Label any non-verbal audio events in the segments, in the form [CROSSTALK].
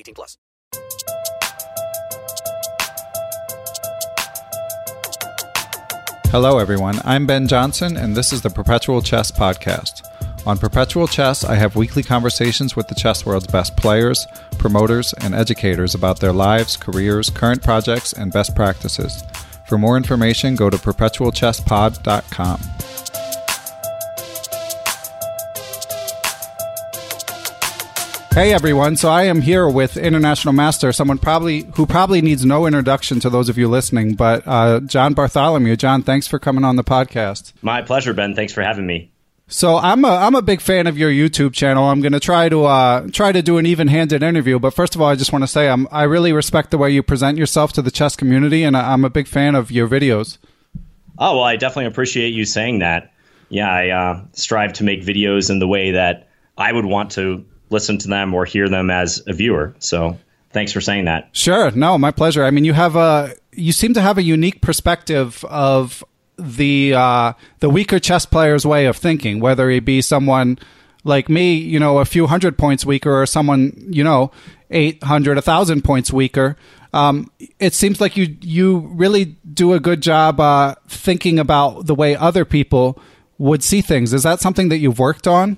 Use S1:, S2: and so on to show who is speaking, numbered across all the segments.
S1: 18 plus.
S2: Hello, everyone. I'm Ben Johnson, and this is the Perpetual Chess Podcast. On Perpetual Chess, I have weekly conversations with the chess world's best players, promoters, and educators about their lives, careers, current projects, and best practices. For more information, go to perpetualchesspod.com. Hey everyone, so I am here with International Master, someone probably who probably needs no introduction to those of you listening, but uh, John Bartholomew. John, thanks for coming on the podcast.
S3: My pleasure, Ben. Thanks for having me.
S2: So I'm a I'm a big fan of your YouTube channel. I'm going to try to uh, try to do an even-handed interview. But first of all, I just want to say I'm I really respect the way you present yourself to the chess community, and I'm a big fan of your videos.
S3: Oh well, I definitely appreciate you saying that. Yeah, I uh, strive to make videos in the way that I would want to listen to them or hear them as a viewer. So thanks for saying that.
S2: Sure, no, my pleasure. I mean, you have a you seem to have a unique perspective of the uh, the weaker chess player's way of thinking, whether he be someone like me, you know, a few hundred points weaker, or someone, you know, eight hundred, a thousand points weaker. Um, it seems like you you really do a good job uh, thinking about the way other people would see things. Is that something that you've worked on?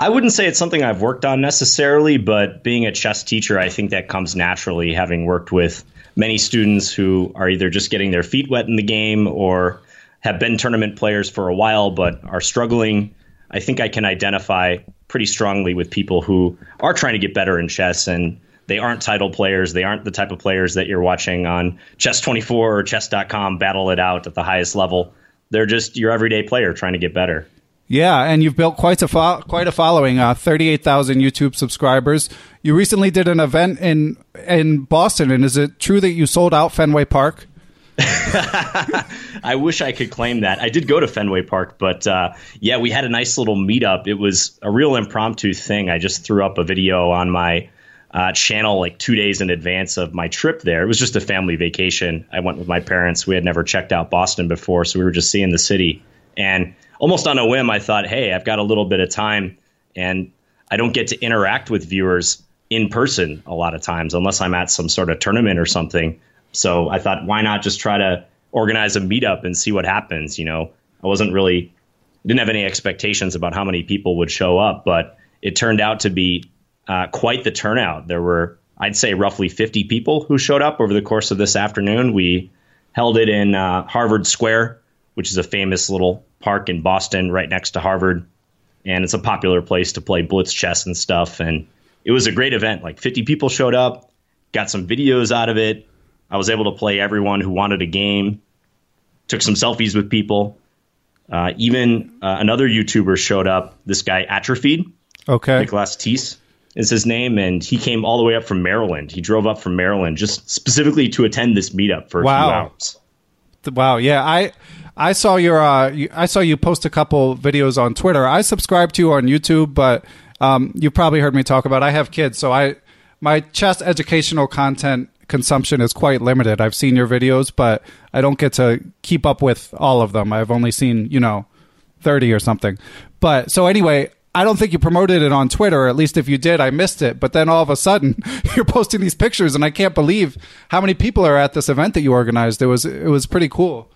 S3: I wouldn't say it's something I've worked on necessarily, but being a chess teacher, I think that comes naturally, having worked with many students who are either just getting their feet wet in the game or have been tournament players for a while but are struggling. I think I can identify pretty strongly with people who are trying to get better in chess and they aren't title players. They aren't the type of players that you're watching on Chess24 or Chess.com battle it out at the highest level. They're just your everyday player trying to get better.
S2: Yeah, and you've built quite a fo- quite a following. Uh, Thirty eight thousand YouTube subscribers. You recently did an event in in Boston, and is it true that you sold out Fenway Park? [LAUGHS] [LAUGHS]
S3: I wish I could claim that. I did go to Fenway Park, but uh, yeah, we had a nice little meetup. It was a real impromptu thing. I just threw up a video on my uh, channel like two days in advance of my trip there. It was just a family vacation. I went with my parents. We had never checked out Boston before, so we were just seeing the city. And almost on a whim, I thought, hey, I've got a little bit of time and I don't get to interact with viewers in person a lot of times unless I'm at some sort of tournament or something. So I thought, why not just try to organize a meetup and see what happens? You know, I wasn't really didn't have any expectations about how many people would show up, but it turned out to be uh, quite the turnout. There were, I'd say, roughly 50 people who showed up over the course of this afternoon. We held it in uh, Harvard Square, which is a famous little park in Boston right next to Harvard. And it's a popular place to play blitz chess and stuff. And it was a great event. Like 50 people showed up, got some videos out of it. I was able to play everyone who wanted a game, took some selfies with people. Uh, even uh, another YouTuber showed up. This guy Atrophied,
S2: Okay.
S3: Nicholas Teese is his name, and he came all the way up from Maryland. He drove up from Maryland just specifically to attend this meetup for a few hours.
S2: Wow. Yeah. I I saw your uh I saw you post a couple videos on Twitter. I subscribe to you on YouTube, but um you probably heard me talk about I have kids, so I my chess educational content consumption is quite limited. I've seen your videos, but I don't get to keep up with all of them. I've only seen, you know, 30 or something. But so anyway, I don't think you promoted it on Twitter. At least if you did, I missed it. But then all of a sudden, [LAUGHS] you're posting these pictures, and I can't believe how many people are at this event that you organized. It was it was pretty cool.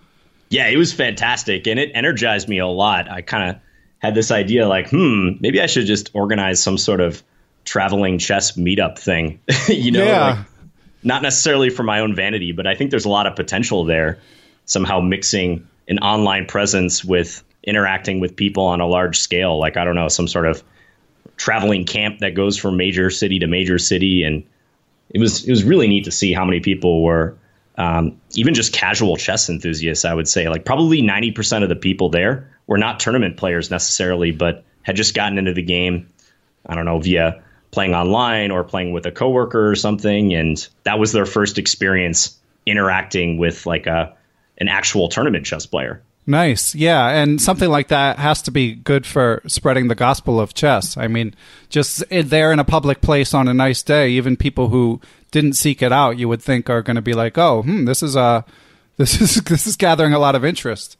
S3: Yeah, it was fantastic, and it energized me a lot. I kind of had this idea, like, hmm, maybe I should just organize some sort of traveling chess meetup thing. [LAUGHS] you know,
S2: Yeah.
S3: like, not necessarily for my own vanity, but I think there's a lot of potential there. Somehow mixing an online presence with interacting with people on a large scale, like I don't know, some sort of traveling camp that goes from major city to major city, and it was it was really neat to see how many people were um, even just casual chess enthusiasts. I would say like probably ninety percent of the people there were not tournament players necessarily, but had just gotten into the game. I don't know via playing online or playing with a coworker or something, and that was their first experience interacting with like a an actual tournament chess player.
S2: Nice. Yeah. And something like that has to be good for spreading the gospel of chess. I mean, just there in a public place on a nice day, even people who didn't seek it out, you would think are going to be like, oh, hmm, this is uh, [LAUGHS] this is this is gathering a lot of interest.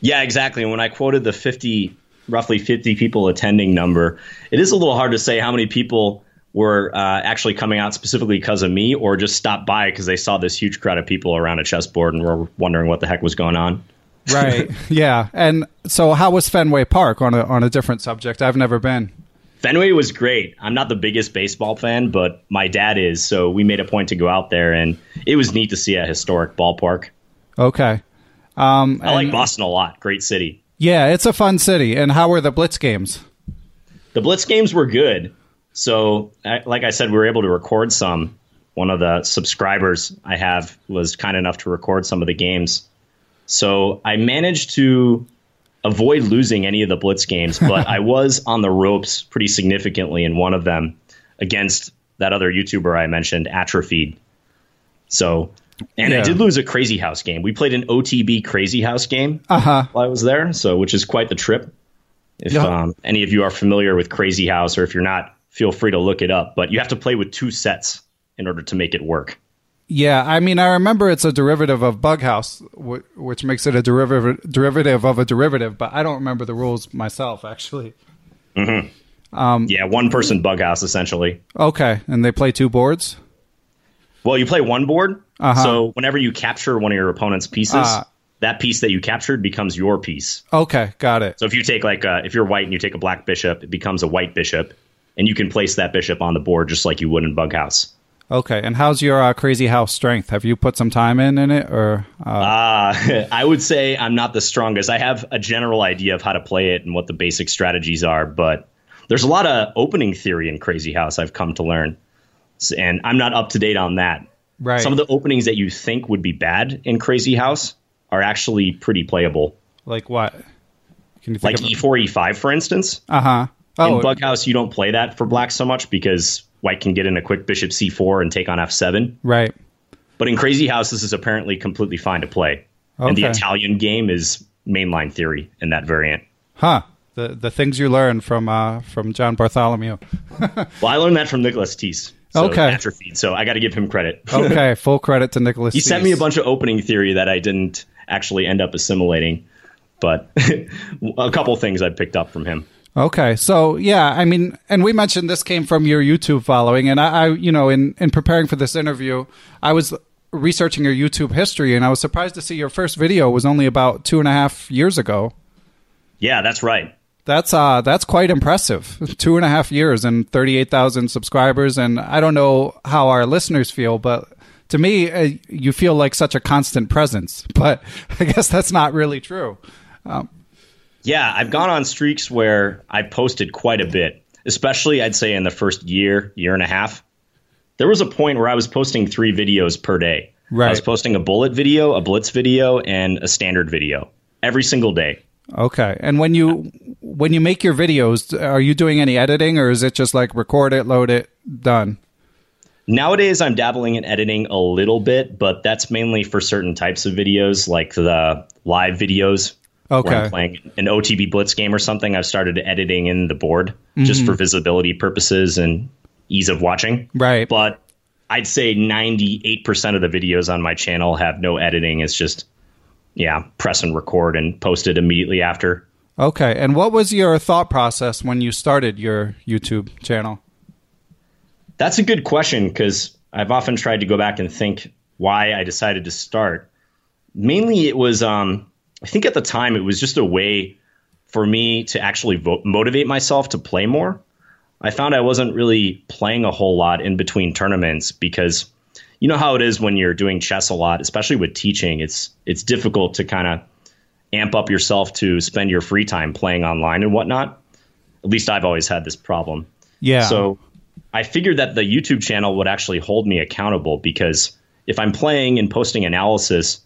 S3: Yeah, exactly. And when I quoted the 50, roughly 50 people attending number, it is a little hard to say how many people were uh, actually coming out specifically because of me or just stopped by because they saw this huge crowd of people around a chessboard and were wondering what the heck was going on.
S2: Right. [LAUGHS] yeah. And so, how was Fenway Park on a on a different subject? I've never been.
S3: Fenway was great. I'm not the biggest baseball fan, but my dad is, so we made a point to go out there, and it was neat to see a historic ballpark.
S2: Okay. Um,
S3: I like Boston a lot. Great city.
S2: Yeah, it's a fun city. And how were the Blitz games?
S3: The Blitz games were good. So, like I said, we were able to record some. One of the subscribers I have was kind enough to record some of the games. So, I managed to avoid losing any of the Blitz games, but [LAUGHS] I was on the ropes pretty significantly in one of them against that other YouTuber I mentioned, Atrophied. So, and I did lose a Crazy House game. We played an OTB Crazy House game
S2: Uh huh.
S3: while I was there, so which is quite the trip. If
S2: Yeah.
S3: um, any of you are familiar with Crazy House, or if you're not, feel free to look it up. But you have to play with two sets in order to make it work.
S2: Yeah, I mean, I remember it's a derivative of Bughouse, wh- which makes it a derivative derivative of a derivative. But I don't remember the rules myself, actually.
S3: yeah, one person bug house essentially.
S2: Okay, and they play two boards.
S3: Well, you play one board,
S2: Uh-huh.
S3: so whenever you capture one of your opponent's pieces,
S2: Ah.
S3: that piece that you captured becomes your piece.
S2: Okay, got it.
S3: So if you take like uh, if you're white and you take a black bishop, it becomes a white bishop, and you can place that bishop on the board just like you would in bug house.
S2: Okay, and how's your uh, crazy house strength? Have you put some time in in it, or uh,
S3: Uh, [LAUGHS] I would say I'm not the strongest. I have a general idea of how to play it and what the basic strategies are, but there's a lot of opening theory in Crazy House I've come to learn. And I'm not up to date on that.
S2: right?
S3: Some of the openings that you think would be bad in Crazy House are actually pretty playable.
S2: like what? Can you
S3: Like
S2: think
S3: E4, E5, for instance.
S2: Uh huh. Oh,
S3: in Bug House, you don't play that for black so much because white can get in a quick bishop C4 and take on F7.
S2: right.
S3: But in Crazy House, this is apparently completely fine to play. And the Italian game is mainline theory in that variant.
S2: Huh. The the things you learn from uh from John Bartholomew. [LAUGHS]
S3: Well, I learned that from Nicholas Teese. So
S2: Okay.
S3: Atrophied, so I got to give him credit. [LAUGHS]
S2: Okay, full credit to Nicholas.
S3: he sent me a bunch of opening theory that I didn't actually end up assimilating, but [LAUGHS] a couple things I picked up from him.
S2: Okay, so yeah, I mean, and we mentioned this came from your YouTube following, and I, I, you know, in in preparing for this interview, I was researching your YouTube history, and I was surprised to see your first video was only about two and a half years ago.
S3: Yeah, that's right.
S2: That's uh that's quite impressive. Two and a half years and thirty eight thousand subscribers, and I don't know how our listeners feel, but to me, uh, you feel like such a constant presence. [LAUGHS] But I guess that's not really true. Um,
S3: yeah, I've gone on streaks where I posted quite a bit, especially I'd say in the first year, year and a half. There was a point where I was posting three videos per day.
S2: Right.
S3: I was posting a bullet video, a blitz video, and a standard video every single day.
S2: Okay. And when you when you make your videos, are you doing any editing or is it just like record it, load it, done?
S3: Nowadays, I'm dabbling in editing a little bit, but that's mainly for certain types of videos, like the live videos.
S2: Okay.
S3: Where I'm playing an OTB Blitz game or something. I've started editing in the board just for visibility purposes and ease of watching.
S2: Right.
S3: But I'd say 98% of the videos on my channel have no editing. It's just, yeah, press and record and post it immediately after.
S2: Okay. And what was your thought process when you started your YouTube channel?
S3: That's a good question because I've often tried to go back and think why I decided to start. Mainly, it was, um, I think at the time, it was just a way for me to actually vo- motivate myself to play more. I found I wasn't really playing a whole lot in between tournaments because you know how it is when you're doing chess a lot, especially with teaching. It's it's difficult to kind of amp up yourself to spend your free time playing online and whatnot. At least I've always had this problem.
S2: Yeah.
S3: So I figured that the YouTube channel would actually hold me accountable because if I'm playing and posting analysis,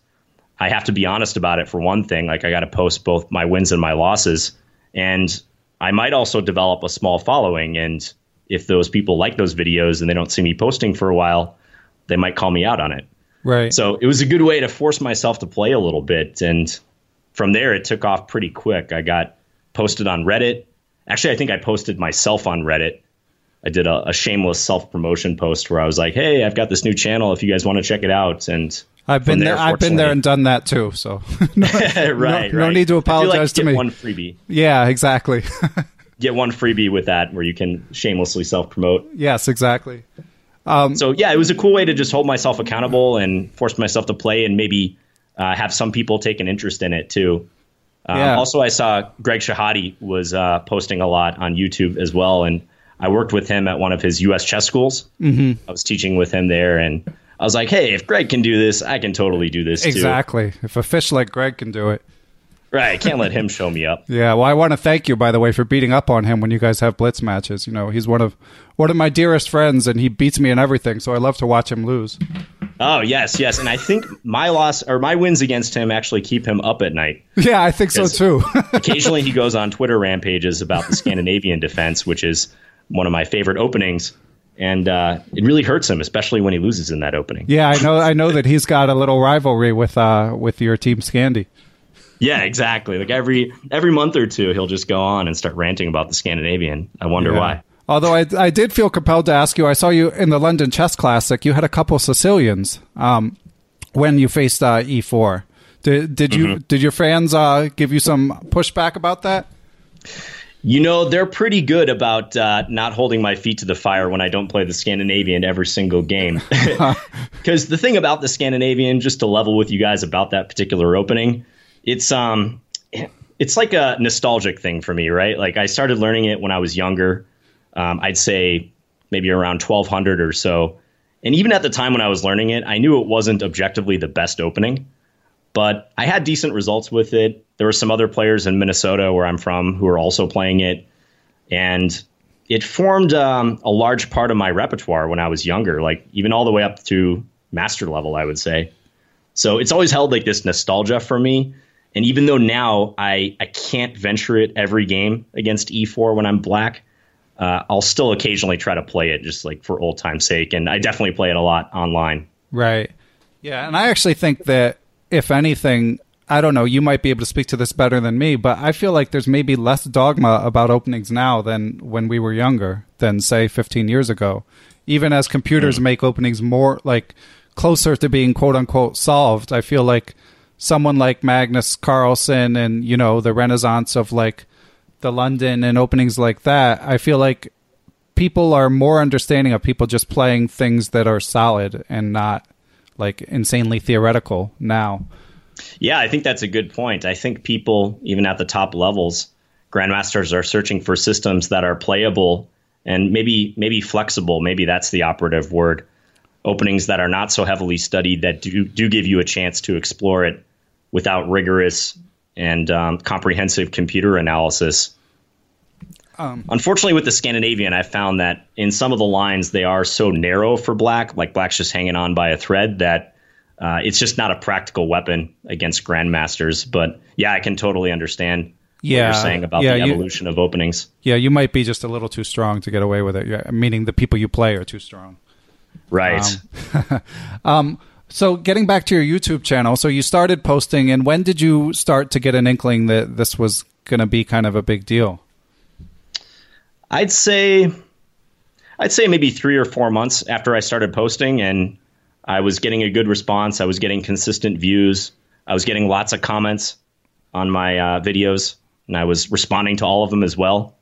S3: I have to be honest about it for one thing. Like I got to post both my wins and my losses. And I might also develop a small following. And if those people like those videos and they don't see me posting for a while, they might call me out on it.
S2: Right.
S3: So it was a good way to force myself to play a little bit. And from there, it took off pretty quick. I got posted on Reddit. Actually, I think I posted myself on Reddit. I did a, a shameless self promotion post where I was like, "Hey, I've got this new channel. If you guys want to check it out." And
S2: I've been there. I've been there and done that too. So [LAUGHS] [LAUGHS] no,
S3: right, right.
S2: no need to
S3: feel like
S2: apologize to
S3: get
S2: me.
S3: One freebie.
S2: yeah, exactly. [LAUGHS]
S3: Get one freebie with that where you can shamelessly self promote.
S2: yes, exactly.
S3: So yeah, it was a cool way to just hold myself accountable and force myself to play and maybe uh, have some people take an interest in it too. Um,
S2: Yeah.
S3: Also, I saw Greg Shahade was uh, posting a lot on YouTube as well, and I worked with him at one of his U.S. chess schools. Mm-hmm. I was teaching with him there, and I was like, "Hey, if Greg can do this, I can totally do this too."
S2: Exactly. If a fish like Greg can do it.
S3: Right? I can't let him show me up. [LAUGHS]
S2: Yeah, well, I want to thank you, by the way, for beating up on him when you guys have blitz matches. You know, he's one of one of my dearest friends, and he beats me in everything. So I love to watch him lose.
S3: Oh yes, yes, and I think my loss or my wins against him actually keep him up at night. [LAUGHS]
S2: Yeah, I think so too. [LAUGHS]
S3: Occasionally, he goes on Twitter rampages about the Scandinavian defense, which is one of my favorite openings, and uh, it really hurts him, especially when he loses in that opening.
S2: yeah, I know. I know that he's got a little rivalry with uh with your team, Scandy.
S3: Yeah, exactly. Like every every month or two, he'll just go on and start ranting about the Scandinavian. I wonder why.
S2: Although I, I did feel compelled to ask you, I saw you in the London Chess Classic. You had a couple Sicilians um, when you faced uh, E4. Did did you did your fans uh, give you some pushback about that?
S3: You know, they're pretty good about uh, not holding my feet to the fire when I don't play the Scandinavian every single game. [LAUGHS] [LAUGHS] Because the thing about the Scandinavian, just to level with you guys about that particular opening, it's um, it's like a nostalgic thing for me, right? Like I started learning it when I was younger. Um, I'd say maybe around 1200 or so. And even at the time when I was learning it, I knew it wasn't objectively the best opening but I had decent results with it. There were some other players in Minnesota, where I'm from, who were also playing it, and it formed um, a large part of my repertoire when I was younger, like even all the way up to master level, I would say. So it's always held like this nostalgia for me. And even though now I, I can't venture it every game against E4 when I'm black, uh, I'll still occasionally try to play it just like for old time's sake. And I definitely play it a lot online.
S2: Right. Yeah, and I actually think that if anything, I don't know, you might be able to speak to this better than me, but I feel like there's maybe less dogma about openings now than when we were younger, than say 15 years ago. Even as computers hmm. make openings more like closer to being quote unquote solved, I feel like someone like Magnus Carlsen and, you know, the renaissance of like the London and openings like that, I feel like people are more understanding of people just playing things that are solid and not like insanely theoretical now.
S3: Yeah, I think that's a good point. I think people, even at the top levels, grandmasters are searching for systems that are playable and maybe maybe flexible. Maybe that's the operative word. Openings that are not so heavily studied that do do give you a chance to explore it without rigorous and um, comprehensive computer analysis. Um, Unfortunately, with the Scandinavian, I found that in some of the lines they are so narrow for black, like black's just hanging on by a thread, that uh, it's just not a practical weapon against grandmasters. But yeah, I can totally understand
S2: yeah,
S3: what you're saying about
S2: yeah,
S3: the
S2: you-
S3: evolution of openings.
S2: Yeah, you might be just a little too strong to get away with it. Yeah, meaning the people you play are too strong.
S3: Right.
S2: Um, [LAUGHS] So, getting back to your YouTube channel, so you started posting, and when did you start to get an inkling that this was going to be kind of a big deal?
S3: I'd say I'd say maybe three or four months after I started posting, and I was getting a good response. I was getting consistent views. I was getting lots of comments on my uh, videos, and I was responding to all of them as well.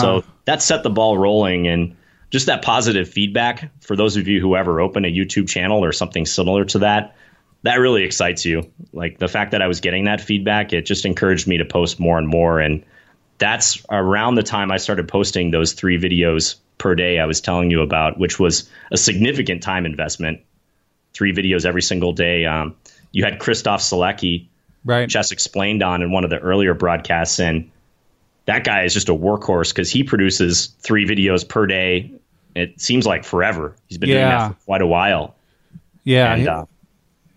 S3: So that set the ball rolling, and just that positive feedback for those of you who ever open a YouTube channel or something similar to that. That really excites you. Like the fact that I was getting that feedback, it just encouraged me to post more and more. And that's around the time I started posting those three videos per day I was telling you about, which was a significant time investment. Three videos every single day. Um, you had Christof Sielecki,
S2: Right.
S3: Chess Explained on in one of the earlier broadcasts, and that guy is just a workhorse because he produces three videos per day. It seems like forever. He's been doing that for quite a while.
S2: Yeah.
S3: And
S2: he-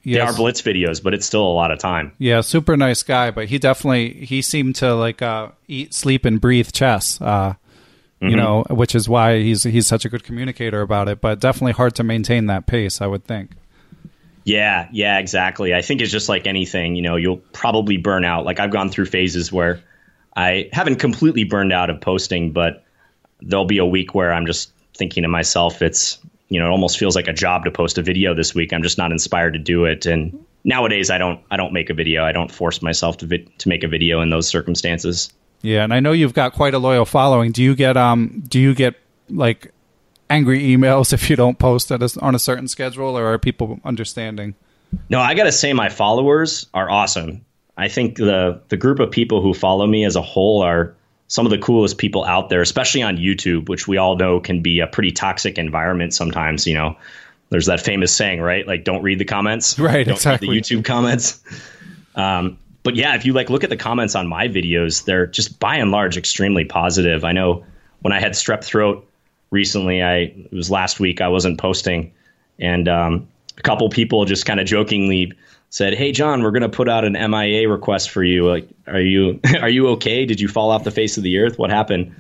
S3: uh, they are blitz videos, but it's still a lot of time.
S2: Yeah, super nice guy, but he definitely he seemed to like uh, eat, sleep, and breathe chess. Uh, You know, which is why he's he's such a good communicator about it. But definitely hard to maintain that pace, I would think.
S3: Yeah, yeah, exactly. I think it's just like anything, you know, you'll probably burn out. Like I've gone through phases where I haven't completely burned out of posting, but there'll be a week where I'm just thinking to myself, it's, you know, it almost feels like a job to post a video this week. I'm just not inspired to do it. And nowadays I don't, I don't make a video. I don't force myself to, vi- to make a video in those circumstances.
S2: Yeah, and I know you've got quite a loyal following. Do you get um do you get like angry emails [LAUGHS] if you don't post at a, on a certain schedule, or are people understanding?
S3: No, I gotta say my followers are awesome. I think the the group of people who follow me as a whole are some of the coolest people out there, especially on YouTube, which we all know can be a pretty toxic environment sometimes. You know, there's that famous saying, right? Like, don't read the comments.
S2: Right,
S3: don't
S2: exactly.
S3: Read the YouTube comments. Um, but yeah, if you like look at the comments on my videos, they're just by and large extremely positive. I know when I had strep throat recently, I it was last week I wasn't posting, and um, a couple people just kind of jokingly said, "Hey John, we're gonna put out an MIA request for you. Like, are you [LAUGHS] are you okay? Did you fall off the face of the earth? What happened?"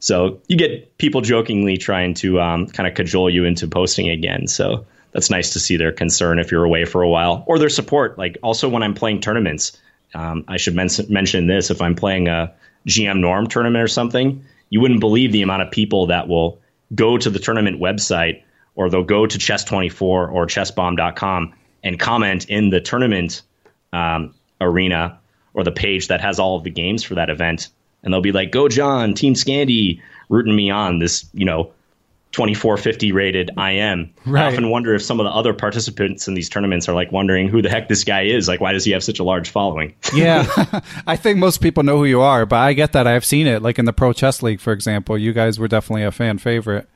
S3: So you get people jokingly trying to um, kind of cajole you into posting again. So that's nice to see their concern if you're away for a while or their support. Like also when I'm playing tournaments, um, I should men- mention this: if I'm playing a GM Norm tournament or something, you wouldn't believe the amount of people that will go to the tournament website or they'll go to Chess24 or ChessBomb.com and comment in the tournament um, arena or the page that has all of the games for that event, and they'll be like, "Go John, Team Scandy," rooting me on. This, you know, 2450 rated IM. I
S2: Right.
S3: often wonder if some of the other participants in these tournaments are like wondering who the heck this guy is. Like, why does he have such a large following? [LAUGHS]
S2: Yeah, [LAUGHS] I think most people know who you are, but I get that. I've seen it, like in the Pro Chess League, for example. You guys were definitely a fan favorite.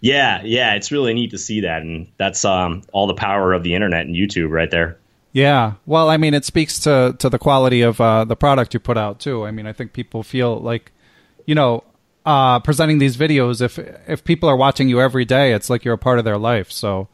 S3: Yeah, yeah, it's really neat to see that, and that's um, all the power of the internet and YouTube right there.
S2: Yeah, well, I mean, it speaks to to the quality of uh, the product you put out too. I mean, I think people feel like, you know, uh, presenting these videos. If if people are watching you every day, it's like you're a part of their life. So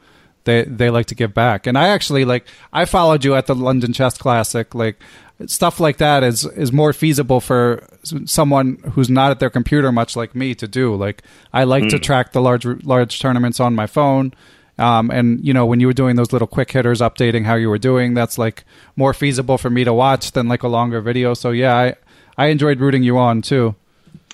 S2: they they like to give back. And I actually like I followed you at the London Chess Classic. Like stuff like that is is more feasible for someone who's not at their computer much like me to do. Like I like to track the large large tournaments on my phone. Um, and you know when you were doing those little quick hitters, updating how you were doing, that's like more feasible for me to watch than like a longer video. So yeah, I I enjoyed rooting you on too.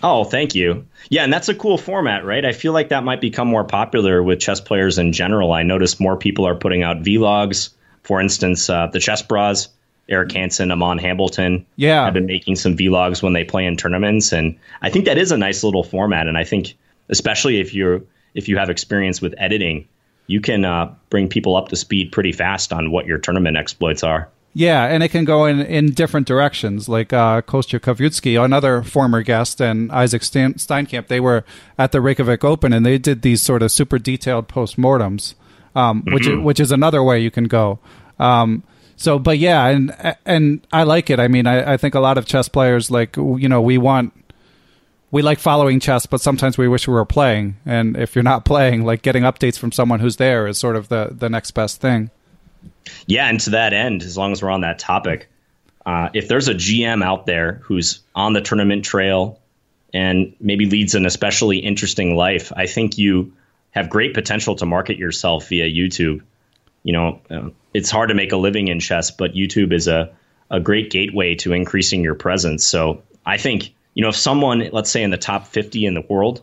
S3: Oh, thank you. Yeah, and that's a cool format, right? I feel like that might become more popular with chess players in general. I notice more people are putting out vlogs. For instance, uh, the Chess Brahs, Eric Hansen, Aman Hambleton,
S2: Yeah.
S3: have been making some vlogs when they play in tournaments, and I think that is a nice little format. And I think, especially if you're if you have experience with editing, you can uh, bring people up to speed pretty fast on what your tournament exploits are.
S2: Yeah, and it can go in, in different directions. Like uh, Kostya Kavutskiy, another former guest, and Isaac Stein- Steincamp, they were at the Reykjavik Open, and they did these sort of super detailed postmortems, um, which is, which is another way you can go. Um, so, but yeah, and and I like it. I mean, I, I think a lot of chess players like you know we want we like following chess, but sometimes we wish we were playing. And if you're not [LAUGHS] playing, like getting updates from someone who's there is sort of the the next best thing.
S3: Yeah, and to that end, as long as we're on that topic, uh, if there's a GM out there who's on the tournament trail and maybe leads an especially interesting life, I think you have great potential to market yourself via YouTube. You know, um, it's hard to make a living in chess, but YouTube is a, a great gateway to increasing your presence. So I think, you know, if someone, let's say in the top 50 in the world,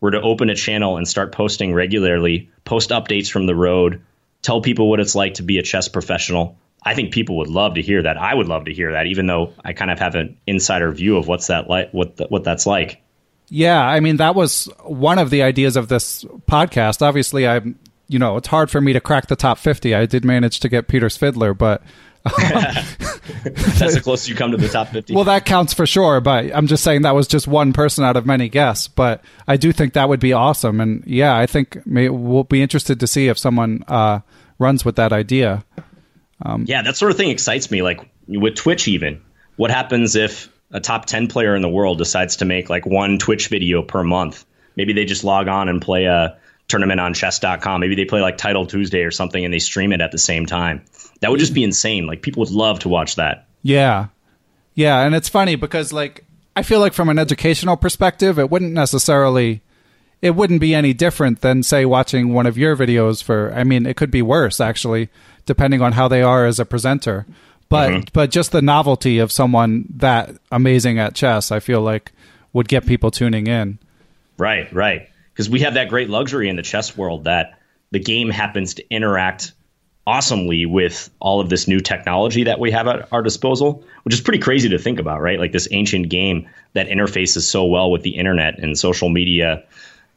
S3: were to open a channel and start posting regularly, post updates from the road, tell people what it's like to be a chess professional. I think people would love to hear that. I would love to hear that, even though I kind of have an insider view of what's that like, what the, what that's like.
S2: Yeah, I mean that was one of the ideas of this podcast. Obviously, I'm, you know, it's hard for me to crack the top fifty. I did manage to get Peter Svidler, but
S3: that's the closest you come to the top 50.
S2: Well, that counts for sure, but I'm just saying that was just one person out of many guests. But I do think that would be awesome. And yeah, I think may, we'll be interested to see if someone uh, runs with that idea.
S3: Um, yeah, that sort of thing excites me. Like with Twitch, even. What happens if a top 10 player in the world decides to make like one Twitch video per month? Maybe they just log on and play a tournament on chess.com. Maybe they play like Title Tuesday or something and they stream it at the same time. That would just be insane. Like people would love to watch that.
S2: Yeah. Yeah, and it's funny because like I feel like from an educational perspective, it wouldn't necessarily it wouldn't be any different than say watching one of your videos for I mean, it could be worse actually depending on how they are as a presenter. But mm-hmm. but just the novelty of someone that amazing at chess, I feel like would get people tuning in.
S3: Right, right. Because we have that great luxury in the chess world that the game happens to interact awesomely with all of this new technology that we have at our disposal, which is pretty crazy to think about, right? Like this ancient game that interfaces so well with the internet and social media.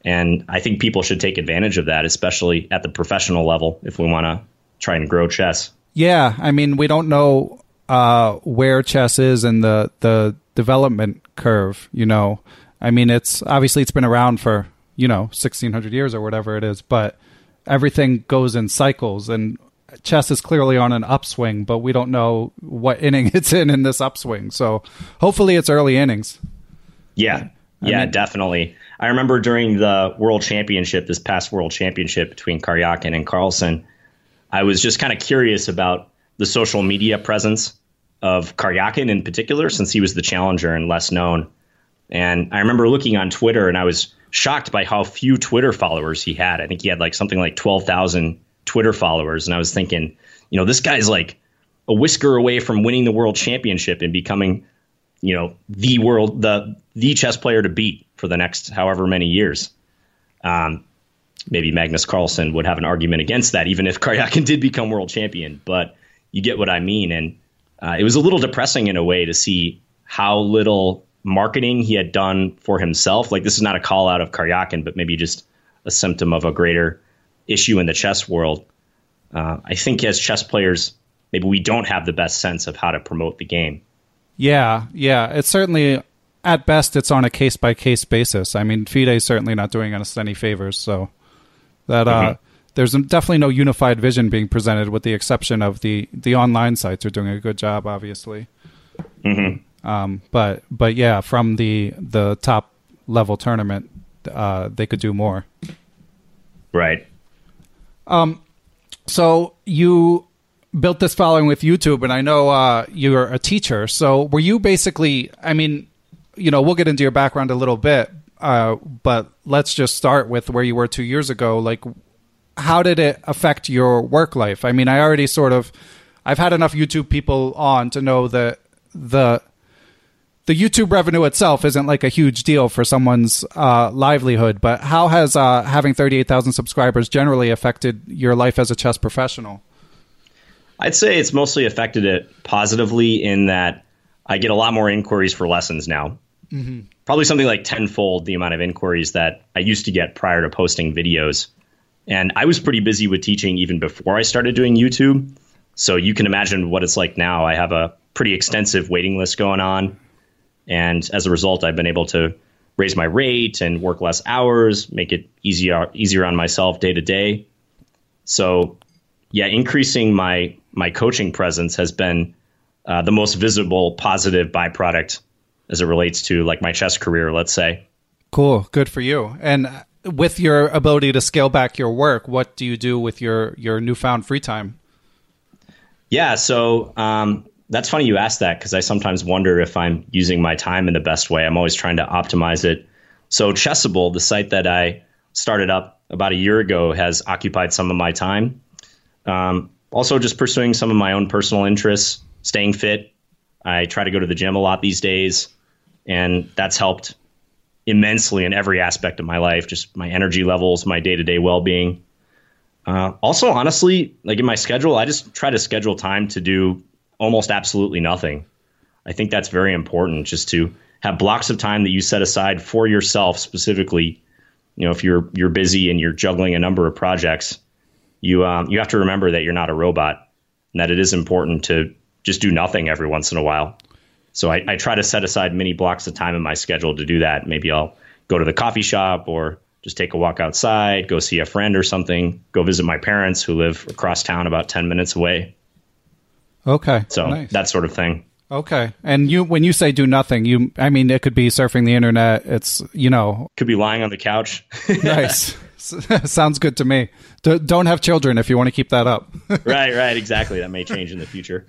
S3: And I think people should take advantage of that, especially at the professional level, if we want to try and grow chess.
S2: Yeah, I mean, we don't know uh, where chess is in the the development curve. You know, I mean, it's obviously it's been around for you know 1600 years or whatever it is, but everything goes in cycles, and chess is clearly on an upswing, but we don't know what inning [LAUGHS] it's in in this upswing. So hopefully it's early innings.
S3: Yeah. Yeah, mean, definitely. I remember during the World Championship, this past World Championship between Karyakin and Carlsen, I was just kind of curious about the social media presence of Karyakin in particular, since he was the challenger and less known. And I remember looking on Twitter and I was shocked by how few Twitter followers he had. I think he had like something like 12,000 Twitter followers, and I was thinking, you know, this guy's like a whisker away from winning the world championship and becoming, you know, the world the the chess player to beat for the next however many years. Um, maybe Magnus Carlsen would have an argument against that, even if Karyakin did become world champion. But you get what I mean, and uh, it was a little depressing in a way to see how little marketing he had done for himself. Like this is not a call out of Karyakin, but maybe just a symptom of a greater issue in the chess world. Uh, I think as chess players, maybe we don't have the best sense of how to promote the game.
S2: Yeah, yeah. It's certainly, at best, it's on a case by case basis. I mean, FIDE is certainly not doing us any favors. So that uh, mm-hmm. there's definitely no unified vision being presented, with the exception of the the online sites are doing a good job, obviously.
S3: Mm-hmm.
S2: Um, but but yeah, from the the top level tournament, uh, they could do more.
S3: Right.
S2: Um, so you built this following with YouTube, and I know uh, you're a teacher. So were you basically? I mean, you know, we'll get into your background a little bit, uh, but let's just start with where you were two years ago. Like, how did it affect your work life? I mean, I already sort of, I've had enough YouTube people on to know that the the YouTube revenue itself isn't like a huge deal for someone's uh, livelihood, but how has uh, having 38,000 subscribers generally affected your life as a chess professional?
S3: I'd say it's mostly affected it positively in that I get a lot more inquiries for lessons now. Mm-hmm. Probably something like tenfold the amount of inquiries that I used to get prior to posting videos. And I was pretty busy with teaching even before I started doing YouTube. So you can imagine what it's like now. I have a pretty extensive waiting list going on. And as a result, I've been able to raise my rate and work less hours, make it easier easier on myself day to day. So, yeah, increasing my my coaching presence has been uh, the most visible positive byproduct as it relates to like my chess career, let's say.
S2: Cool, good for you. And with your ability to scale back your work, what do you do with your your newfound free time?
S3: Yeah, so um, that's funny you asked that because I sometimes wonder if I'm using my time in the best way. I'm always trying to optimize it. So Chessable, the site that I started up about a year ago, has occupied some of my time. Um, also, just pursuing some of my own personal interests, staying fit. I try to go to the gym a lot these days, and that's helped immensely in every aspect of my life, just my energy levels, my day to day well being. Uh, also, honestly, like in my schedule, I just try to schedule time to do almost absolutely nothing. I think that's very important just to have blocks of time that you set aside for yourself specifically. You know, if you're you're busy and you're juggling a number of projects, you um, you have to remember that you're not a robot and that it is important to just do nothing every once in a while. So I, I try to set aside many blocks of time in my schedule to do that. Maybe I'll go to the coffee shop or just take a walk outside, go see a friend or something, go visit my parents who live across town about 10 minutes away.
S2: Okay.
S3: So
S2: nice.
S3: that sort of thing.
S2: Okay. And you when you say do nothing, you I mean it could be surfing the internet. It's, you know,
S3: Could be lying on the couch. [LAUGHS]
S2: nice. [LAUGHS] Sounds good to me. D- don't have children if you want to keep that up. [LAUGHS]
S3: right, right, exactly. That may change in the future.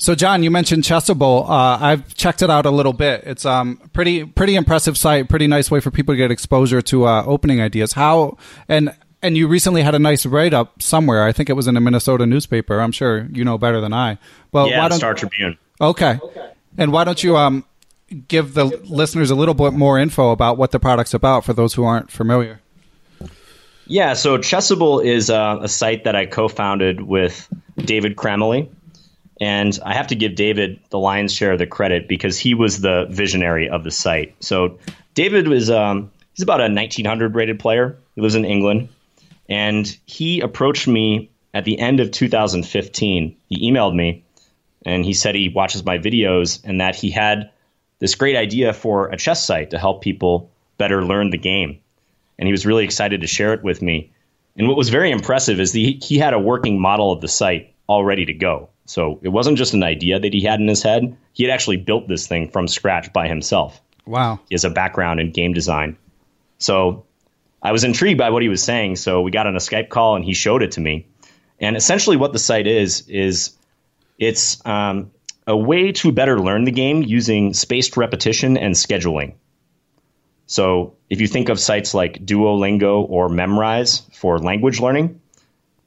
S2: So, John, you mentioned Chessable. Uh, I've checked it out a little bit. It's um pretty pretty impressive site. Pretty nice way for people to get exposure to uh, opening ideas. How and and you recently had a nice write up somewhere. I think it was in a Minnesota newspaper. I'm sure you know better than I. Well,
S3: yeah,
S2: why don't
S3: Star Tribune.
S2: okay. And why don't you um give the listeners a little bit more info about what the product's about for those who aren't familiar?
S3: Yeah, so Chessable is uh, a site that I co-founded with David Kramaley. And I have to give David the lion's share of the credit because he was the visionary of the site. So David was um, he's about a 1900 rated player. He lives in England, and he approached me at the end of 2015. He emailed me, and he said he watches my videos and that he had this great idea for a chess site to help people better learn the game. And he was really excited to share it with me. And what was very impressive is the, he had a working model of the site all ready to go. So it wasn't just an idea that he had in his head. He had actually built this thing from scratch by himself.
S2: Wow.
S3: He has a background in game design. So I was intrigued by what he was saying. So we got on a Skype call and he showed it to me. And essentially, what the site is, is it's um, a way to better learn the game using spaced repetition and scheduling. So if you think of sites like Duolingo or Memrise for language learning,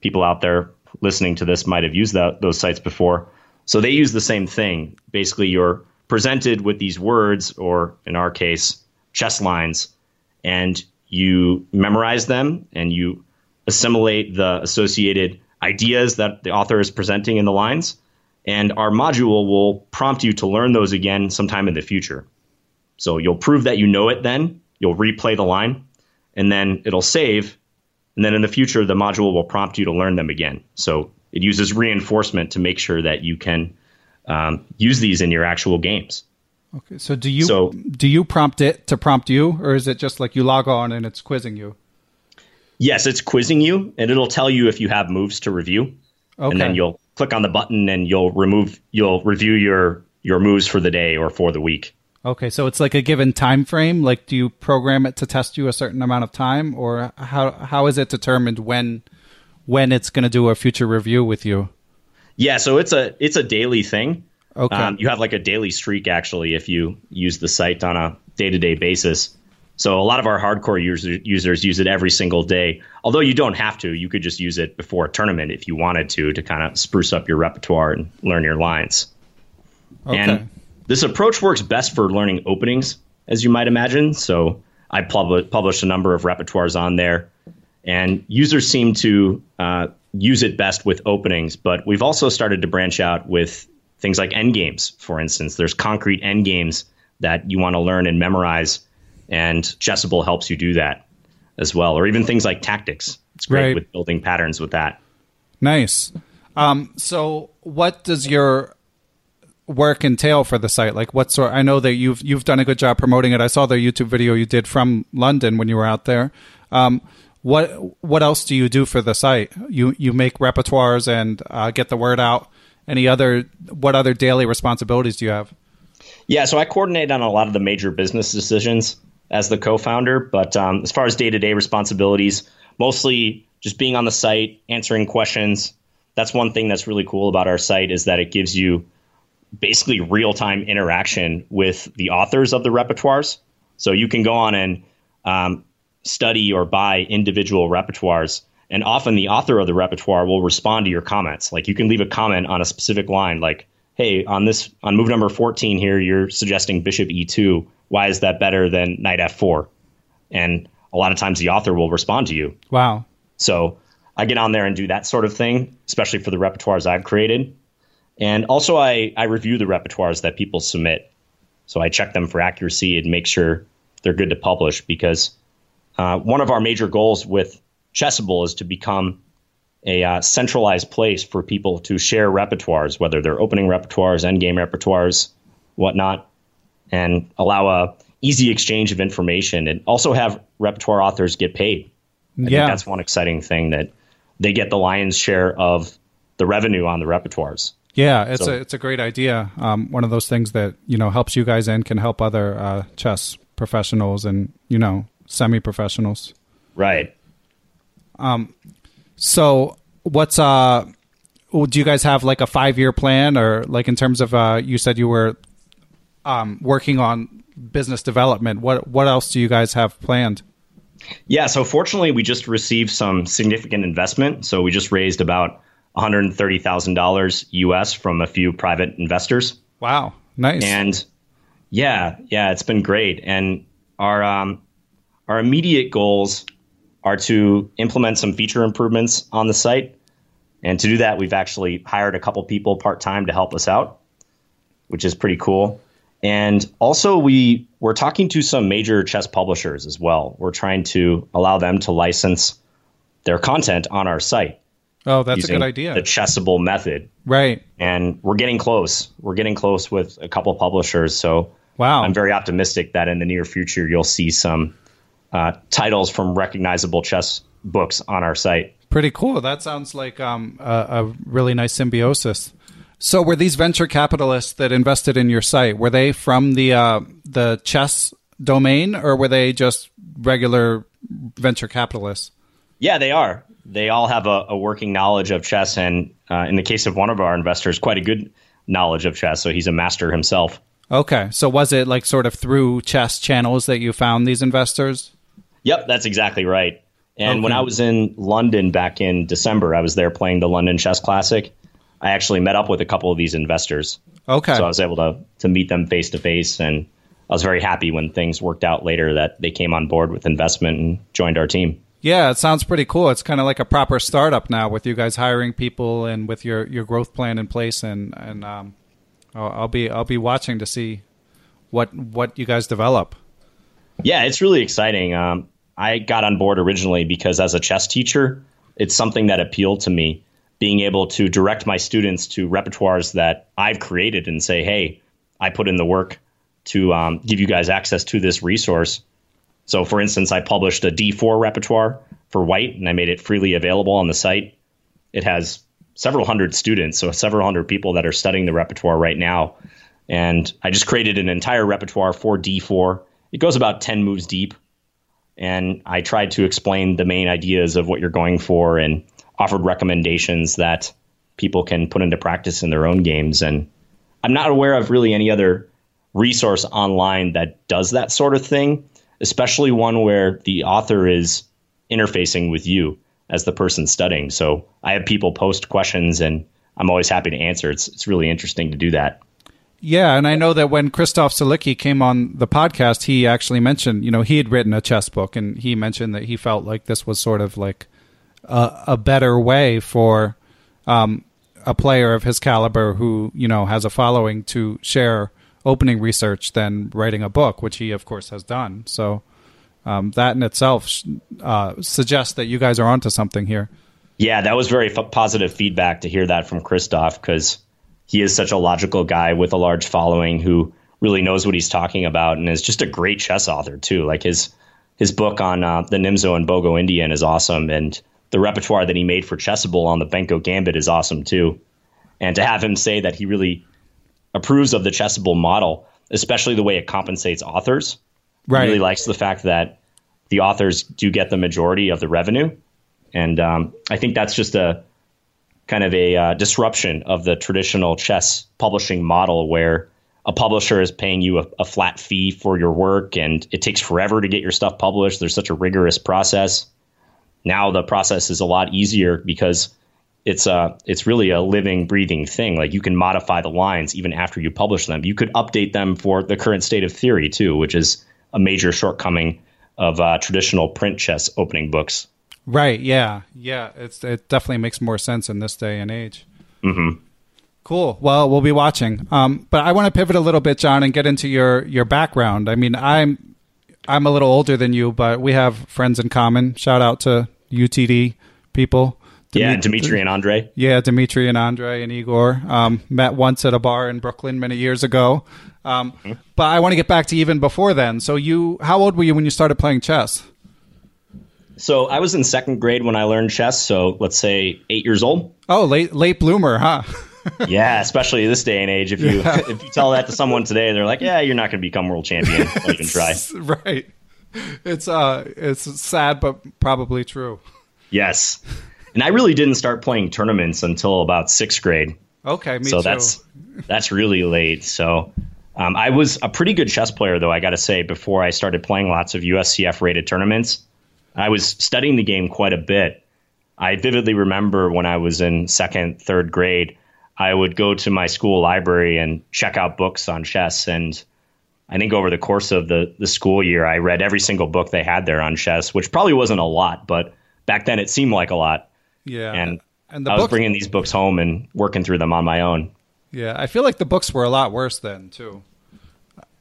S3: people out there listening to this might have used that, those sites before. So they use the same thing. Basically, you're presented with these words, or in our case, chess lines, and you memorize them and you assimilate the associated ideas that the author is presenting in the lines. And our module will prompt you to learn those again sometime in the future. So you'll prove that you know it then, you'll replay the line, and then it'll save and then in the future, the module will prompt you to learn them again. So it uses reinforcement to make sure that you can um, use these in your actual games.
S2: Okay. So do you
S3: So-
S2: do you prompt it to prompt you, or is it just like you log on and it's quizzing you?
S3: Yes, it's quizzing you, and it'll tell you if you have moves to review,
S2: Okay.
S3: and then you'll click on the button and you'll remove, you'll review your your moves for the day or for the week.
S2: Okay, so it's like a given time frame. Like, do you program it to test you a certain amount of time, or how how is it determined when when it's going to do a future review with you?
S3: Yeah, so it's a it's a daily thing.
S2: Okay.
S3: Um, you have like a daily streak actually if you use the site on a day to day basis. So a lot of our hardcore user, users use it every single day. Although you don't have to, you could just use it before a tournament if you wanted to to kind of spruce up your repertoire and learn your lines.
S2: Okay.
S3: And this approach works best for learning openings, as you might imagine. So I pub- published a number of repertoires on there, and users seem to uh, use it best with openings. But we've also started to branch out with things like endgames, for instance. There's concrete endgames that you want to learn and memorize, and Chessable helps you do that as well. Or even things like tactics. It's great
S2: Right.
S3: with building patterns with that.
S2: Nice. Um, so, what does your work entail for the site? Like, what sort? I know that you've you've done a good job promoting it. I saw the YouTube video you did from London when you were out there. Um, what what else do you do for the site? You you make repertoires and uh, get the word out. Any other what other daily responsibilities do you have?
S3: Yeah, so I coordinate on a lot of the major business decisions as the co-founder, but um, as far as day-to-day responsibilities, mostly just being on the site, answering questions. That's one thing that's really cool about our site is that it gives you basically real-time interaction with the authors of the repertoires. So you can go on and um, study or buy individual repertoires and often the author of the repertoire will respond to your comments. Like you can leave a comment on a specific line like hey on this on move number 14 here you're suggesting bishop e2 why is that better than knight f4 and a lot of times the author will respond to you.
S2: Wow.
S3: so i get on there and do that sort of thing especially for the repertoires i've created. And also i, I review the repertoires that people submit. So i check them for accuracy and make sure they're good to publish because uh, one of our major goals with Chessable is to become a uh, centralized place for people to share repertoires, whether they're opening repertoires, endgame repertoires, whatnot, and allow a easy exchange of information, and also have repertoire authors get paid. I
S2: Yeah.
S3: think that's one exciting thing that they get the lion's share of the revenue on the repertoires.
S2: Yeah, it's
S3: So-
S2: a it's a great idea. Um, one of those things that you know helps you guys and can help other uh, chess professionals and you know semi professionals.
S3: Right.
S2: So, what's uh, do you guys have like a five year plan or like in terms of uh, you said you were um, working on business development. What what else do you guys have planned?
S3: Yeah, so fortunately, we just received some significant investment. So we just raised about $130,000 US from a few private investors.
S2: Wow, nice.
S3: And yeah, yeah, it's been great. And our um, our immediate goals are to implement some feature improvements on the site. And to do that, we've actually hired a couple people part time to help us out, which is pretty cool. And also, we we're talking to some major chess publishers as well. We're trying to allow them to license their content on our site.
S2: oh, that's a good idea.
S3: The Chessable method,
S2: right.
S3: and we're getting close. We're getting close with a couple publishers. So
S2: Wow.
S3: I'm very optimistic that in the near future you'll see some uh, titles from recognizable chess books on our site.
S2: Pretty cool. That sounds like um, a, a really nice symbiosis. So, were these venture capitalists that invested in your site were they from the uh, the chess domain, or were they just regular venture capitalists?
S3: Yeah, they are. They all have a, a working knowledge of chess, and uh, in the case of one of our investors, quite a good knowledge of chess. So he's a master himself.
S2: Okay, so was it like sort of through chess channels that you found these investors?
S3: Yep, that's exactly right. And when I was in London back in December, I was there playing the London Chess Classic. I actually met up with a couple of these investors.
S2: Okay,
S3: So I was able to to meet them face to face, and I was very happy when things worked out later that they came on board with investment and joined our team.
S2: yeah, it sounds pretty cool. It's kind of like a proper startup now with you guys hiring people and with your, your growth plan in place, and and um, I'll, I'll be I'll be watching to see what what you guys develop.
S3: Yeah, it's really exciting. Um, I got on board originally because as a chess teacher, it's something that appealed to me. Being able to direct my students to repertoires that I've created and say, "Hey, I put in the work to um, give you guys access to this resource." So, for instance, I published a D4 repertoire for White, and I made it freely available on the site. It has several hundred students, so several hundred people that are studying the repertoire right now. And I just created an entire repertoire for D4. It goes about 10 moves deep. And I tried to explain the main ideas of what you're going for and offered recommendations that people can put into practice in their own games. And I'm not aware of really any other resource online that does that sort of thing, especially one where the author is interfacing with you as the person studying. So I have people post questions and I'm always happy to answer. It's it's really interesting to do that.
S2: Yeah, and I know that when Christof Sielecki came on the podcast, he actually mentioned, you know, he had written a chess book, and he mentioned that he felt like this was sort of like a, a better way for um, a player of his caliber who, you know, has a following to share opening research than writing a book, which he, of course, has done. So um, that in itself uh, suggests that you guys are onto something here.
S3: Yeah, that was very f- positive feedback to hear that from Christof because he is such a logical guy with a large following who really knows what he's talking about and is just a great chess author too. Like his his book on uh, the Nimzo and Bogo Indian is awesome, and the repertoire that he made for Chessable on the Benko Gambit is awesome too. And to have him say that he really approves of the Chessable model, especially the way it compensates authors,
S2: Right.
S3: he really likes the fact that the authors do get the majority of the revenue, and um, I think that's just a kind of a uh, disruption of the traditional chess publishing model where a publisher is paying you a, a, flat fee for your work and it takes forever to get your stuff published. There's such a rigorous process. Now the process is a lot easier because it's a it's really a living, breathing thing. Like you can modify the lines even after you publish them. You could update them for the current state of theory too, which is a major shortcoming of uh, traditional print chess opening books.
S2: Right. Yeah. Yeah. It's it definitely makes more sense in this day and age.
S3: Mm-hmm.
S2: Cool. Well, we'll be watching. Um, but I want to pivot a little bit, John, and get into your your background. I mean, I'm I'm a little older than you, but we have friends in common. Shout out to UTD people.
S3: yeah, Dimitri and Andre.
S2: Yeah, Dimitri and Andre and Igor um, met once at a bar in Brooklyn many years ago. Um, mm-hmm. But I want to get back to even before then. So you, how old were you when you started playing chess?
S3: So I was in second grade when I learned chess. So let's say eight years old.
S2: Oh, late late bloomer, huh? [LAUGHS]
S3: yeah, especially this day and age. If you yeah. if you tell that to someone today, they're like, "Yeah, you're not going to become world champion. Don't even [LAUGHS] try."
S2: right. It's uh, it's sad but probably true.
S3: Yes, and I really didn't start playing tournaments until about sixth grade.
S2: Okay, me
S3: so
S2: too.
S3: that's that's really late. So um, I was a pretty good chess player, though I got to say. Before I started playing lots of USCF rated tournaments, I was studying the game quite a bit. I vividly remember when I was in second, third grade. I would go to my school library and check out books on chess. And I think over the course of the, the school year, I read every single book they had there on chess, which probably wasn't a lot, but back then it seemed like a lot.
S2: Yeah.
S3: And, and I was books, bringing these books home and working through them on my own.
S2: Yeah. I feel like the books were a lot worse then, too.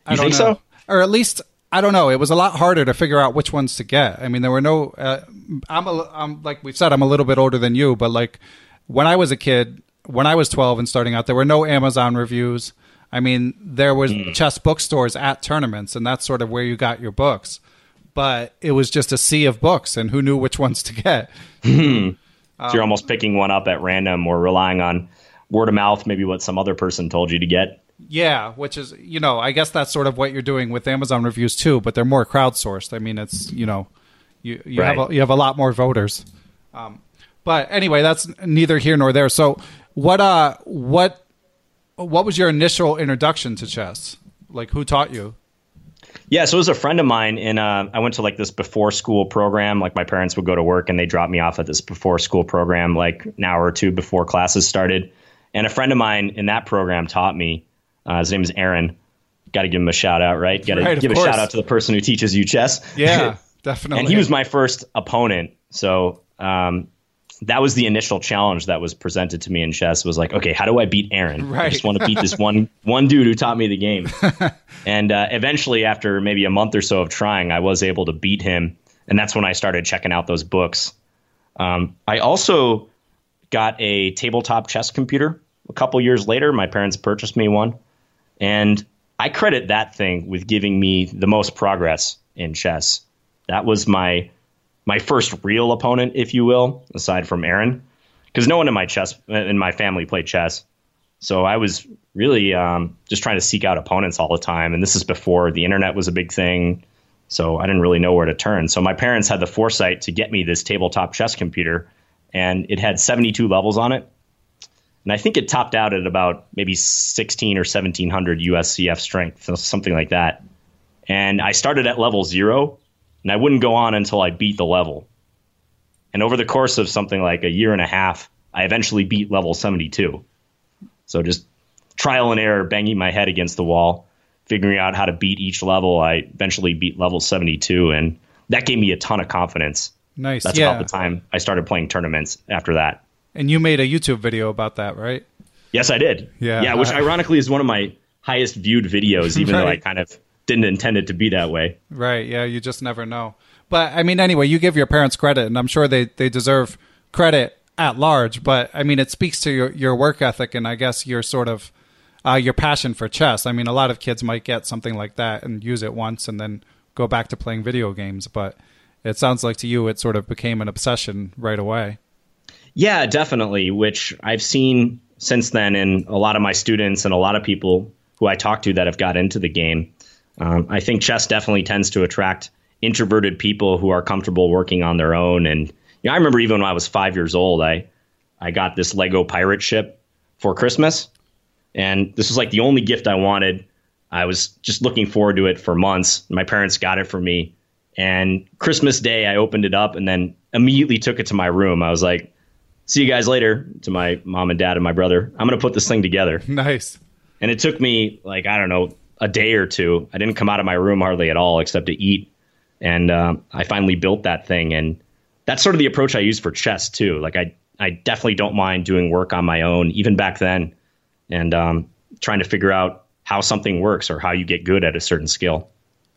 S3: I you think know. so?
S2: Or at least I don't know. It was a lot harder to figure out which ones to get. I mean, there were no. Uh, I'm a. I'm like we've said. I'm a little bit older than you, but like when I was a kid, when I was 12 and starting out, there were no Amazon reviews. I mean, there was mm. chess bookstores at tournaments, and that's sort of where you got your books. But it was just a sea of books, and who knew which ones to get?
S3: um, [LAUGHS] so you're almost picking one up at random, or relying on word of mouth, maybe what some other person told you to get.
S2: Yeah, which is you know, I guess that's sort of what you're doing with Amazon reviews too, but they're more crowdsourced. I mean, it's you know, you you right. have a, you have a lot more voters. Um, but anyway, that's neither here nor there. So what uh what what was your initial introduction to chess? Like who taught you?
S3: Yeah, so it was a friend of mine, and uh, I went to like this before school program. Like my parents would go to work, and they dropped me off at this before school program, like an hour or two before classes started. And a friend of mine in that program taught me. Uh, his name is Aaron. Got to give him a shout out, right? Got to right, give a shout out to the person who teaches you chess.
S2: Yeah, [LAUGHS] definitely.
S3: and he was my first opponent, so um, that was the initial challenge that was presented to me in chess was like, okay, how do I beat Aaron? Right. I just want to beat this [LAUGHS] one one dude who taught me the game. [LAUGHS] and uh, eventually, after maybe a month or so of trying, I was able to beat him, and that's when I started checking out those books. Um, I also got a tabletop chess computer a couple years later. My parents purchased me one, and I credit that thing with giving me the most progress in chess. That was my my first real opponent, if you will, aside from Aaron, because no one in my chess in my family played chess. So I was really um, just trying to seek out opponents all the time, and this is before the internet was a big thing. So I didn't really know where to turn. So my parents had the foresight to get me this tabletop chess computer, and it had 72 levels on it. And I think it topped out at about maybe 16 or 1700 USCF strength, something like that. And I started at level zero and I wouldn't go on until I beat the level. And over the course of something like a year and a half, I eventually beat level 72. So just trial and error, banging my head against the wall, figuring out how to beat each level. I eventually beat level 72, and that gave me a ton of confidence.
S2: Nice.
S3: That's
S2: yeah.
S3: about the time I started playing tournaments after that.
S2: And you made a YouTube video about that, right?
S3: Yes, I did.
S2: Yeah.
S3: Yeah, which uh, ironically is one of my highest viewed videos, even right. though I kind of didn't intend it to be that way.
S2: Right. Yeah. You just never know. But I mean, anyway, you give your parents credit, and I'm sure they, they deserve credit at large, but I mean, it speaks to your, your work ethic and I guess your sort of uh, your passion for chess. I mean, a lot of kids might get something like that and use it once and then go back to playing video games, but it sounds like to you it sort of became an obsession right away.
S3: Yeah, definitely, which I've seen since then in a lot of my students and a lot of people who I talk to that have got into the game. Um, I think chess definitely tends to attract introverted people who are comfortable working on their own. And you know, I remember even when I was five years old, I I got this Lego pirate ship for Christmas, and this was like the only gift I wanted. I was just looking forward to it for months. My parents got it for me, and Christmas Day I opened it up and then immediately took it to my room. I was like, "See you guys later." To my mom and dad and my brother, I'm gonna put this thing together. [LAUGHS]
S2: Nice.
S3: And it took me like I don't know a day or two. I didn't come out of my room hardly at all except to eat and um, I finally built that thing. And that's sort of the approach I use for chess too. Like I I definitely don't mind doing work on my own, even back then, and um, trying to figure out how something works or how you get good at a certain skill.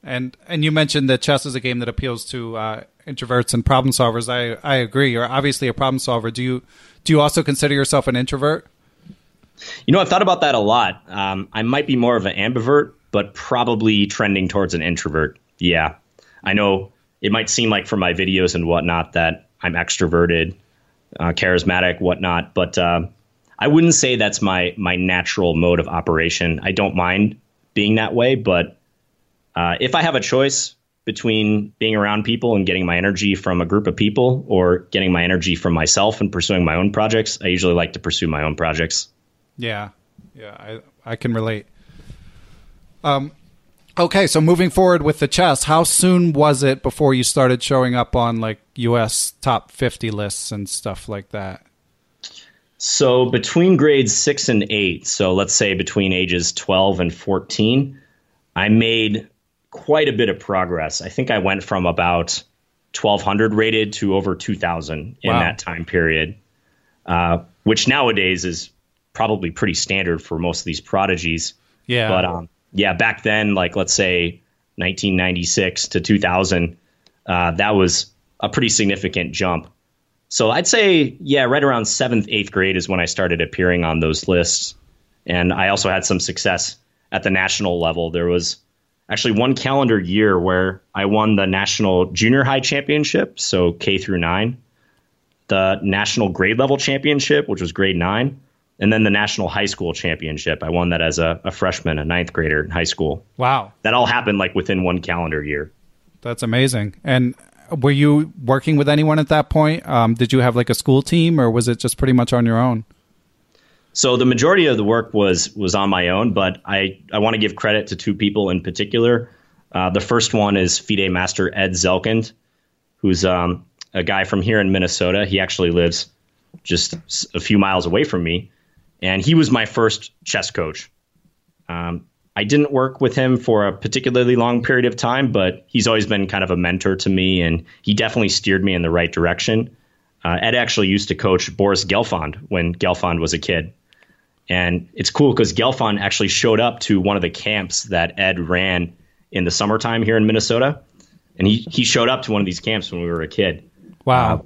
S2: And and you mentioned that chess is a game that appeals to uh, introverts and problem solvers. I I agree. You're obviously a problem solver. Do you do you also consider yourself an introvert?
S3: You know, I've thought about that a lot. Um, I might be more of an ambivert, but probably trending towards an introvert. Yeah. I know it might seem like from my videos and whatnot that I'm extroverted, uh, charismatic, whatnot, but uh, I wouldn't say that's my my natural mode of operation. I don't mind being that way, but uh, if I have a choice between being around people and getting my energy from a group of people or getting my energy from myself and pursuing my own projects, I usually like to pursue my own projects.
S2: Yeah, yeah, I I can relate. Um, Okay, so moving forward with the chess, how soon was it before you started showing up on like US top 50 lists and stuff like that?
S3: So between grades 6 and 8, so let's say between ages 12 and 14, I made quite a bit of progress. I think I went from about 1200 rated to over 2000 in wow. that time period. Uh, which nowadays is probably pretty standard for most of these prodigies.
S2: Yeah.
S3: But um, yeah, back then, like let's say 1996 to 2000, uh, that was a pretty significant jump. So I'd say, yeah, right around seventh, eighth grade is when I started appearing on those lists. And I also had some success at the national level. There was actually one calendar year where I won the national junior high championship, so K through nine, the national grade level championship, which was grade nine, and then the national high school championship. I won that as a, a, freshman, a ninth grader in high school.
S2: Wow.
S3: That all happened like within one calendar year.
S2: That's amazing. And were you working with anyone at that point? Um, did you have like a school team or was it just pretty much on your own?
S3: So the majority of the work was was on my own, but I, I want to give credit to two people in particular. Uh, the first one is FIDE Master Ed Zelkind, who's um, a guy from here in Minnesota. He actually lives just a few miles away from me and he was my first chess coach. Um, I didn't work with him for a particularly long period of time, but he's always been kind of a mentor to me, and he definitely steered me in the right direction. Uh, Ed actually used to coach Boris Gelfand when Gelfand was a kid. And it's cool because Gelfand actually showed up to one of the camps that Ed ran in the summertime here in Minnesota. And he, he showed up to one of these camps when we were a kid.
S2: Wow. Uh,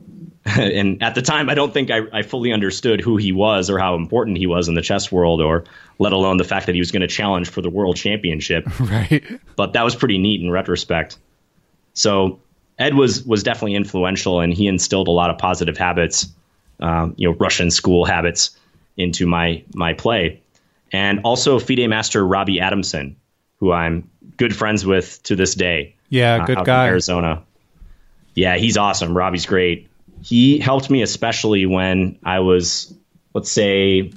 S2: [LAUGHS]
S3: and at the time, I don't think I, I, fully understood who he was or how important he was in the chess world, or let alone the fact that he was going to challenge for the world championship. [LAUGHS]
S2: Right.
S3: But that was pretty neat in retrospect. So Ed was was definitely influential, and he instilled a lot of positive habits, um, you know, Russian school habits into my my play, and also FIDE master Robbie Adamson, who I'm good friends with to this day.
S2: Yeah, good uh, guy.
S3: Arizona. Yeah, he's awesome. Robbie's great he helped me especially when I was, let's say,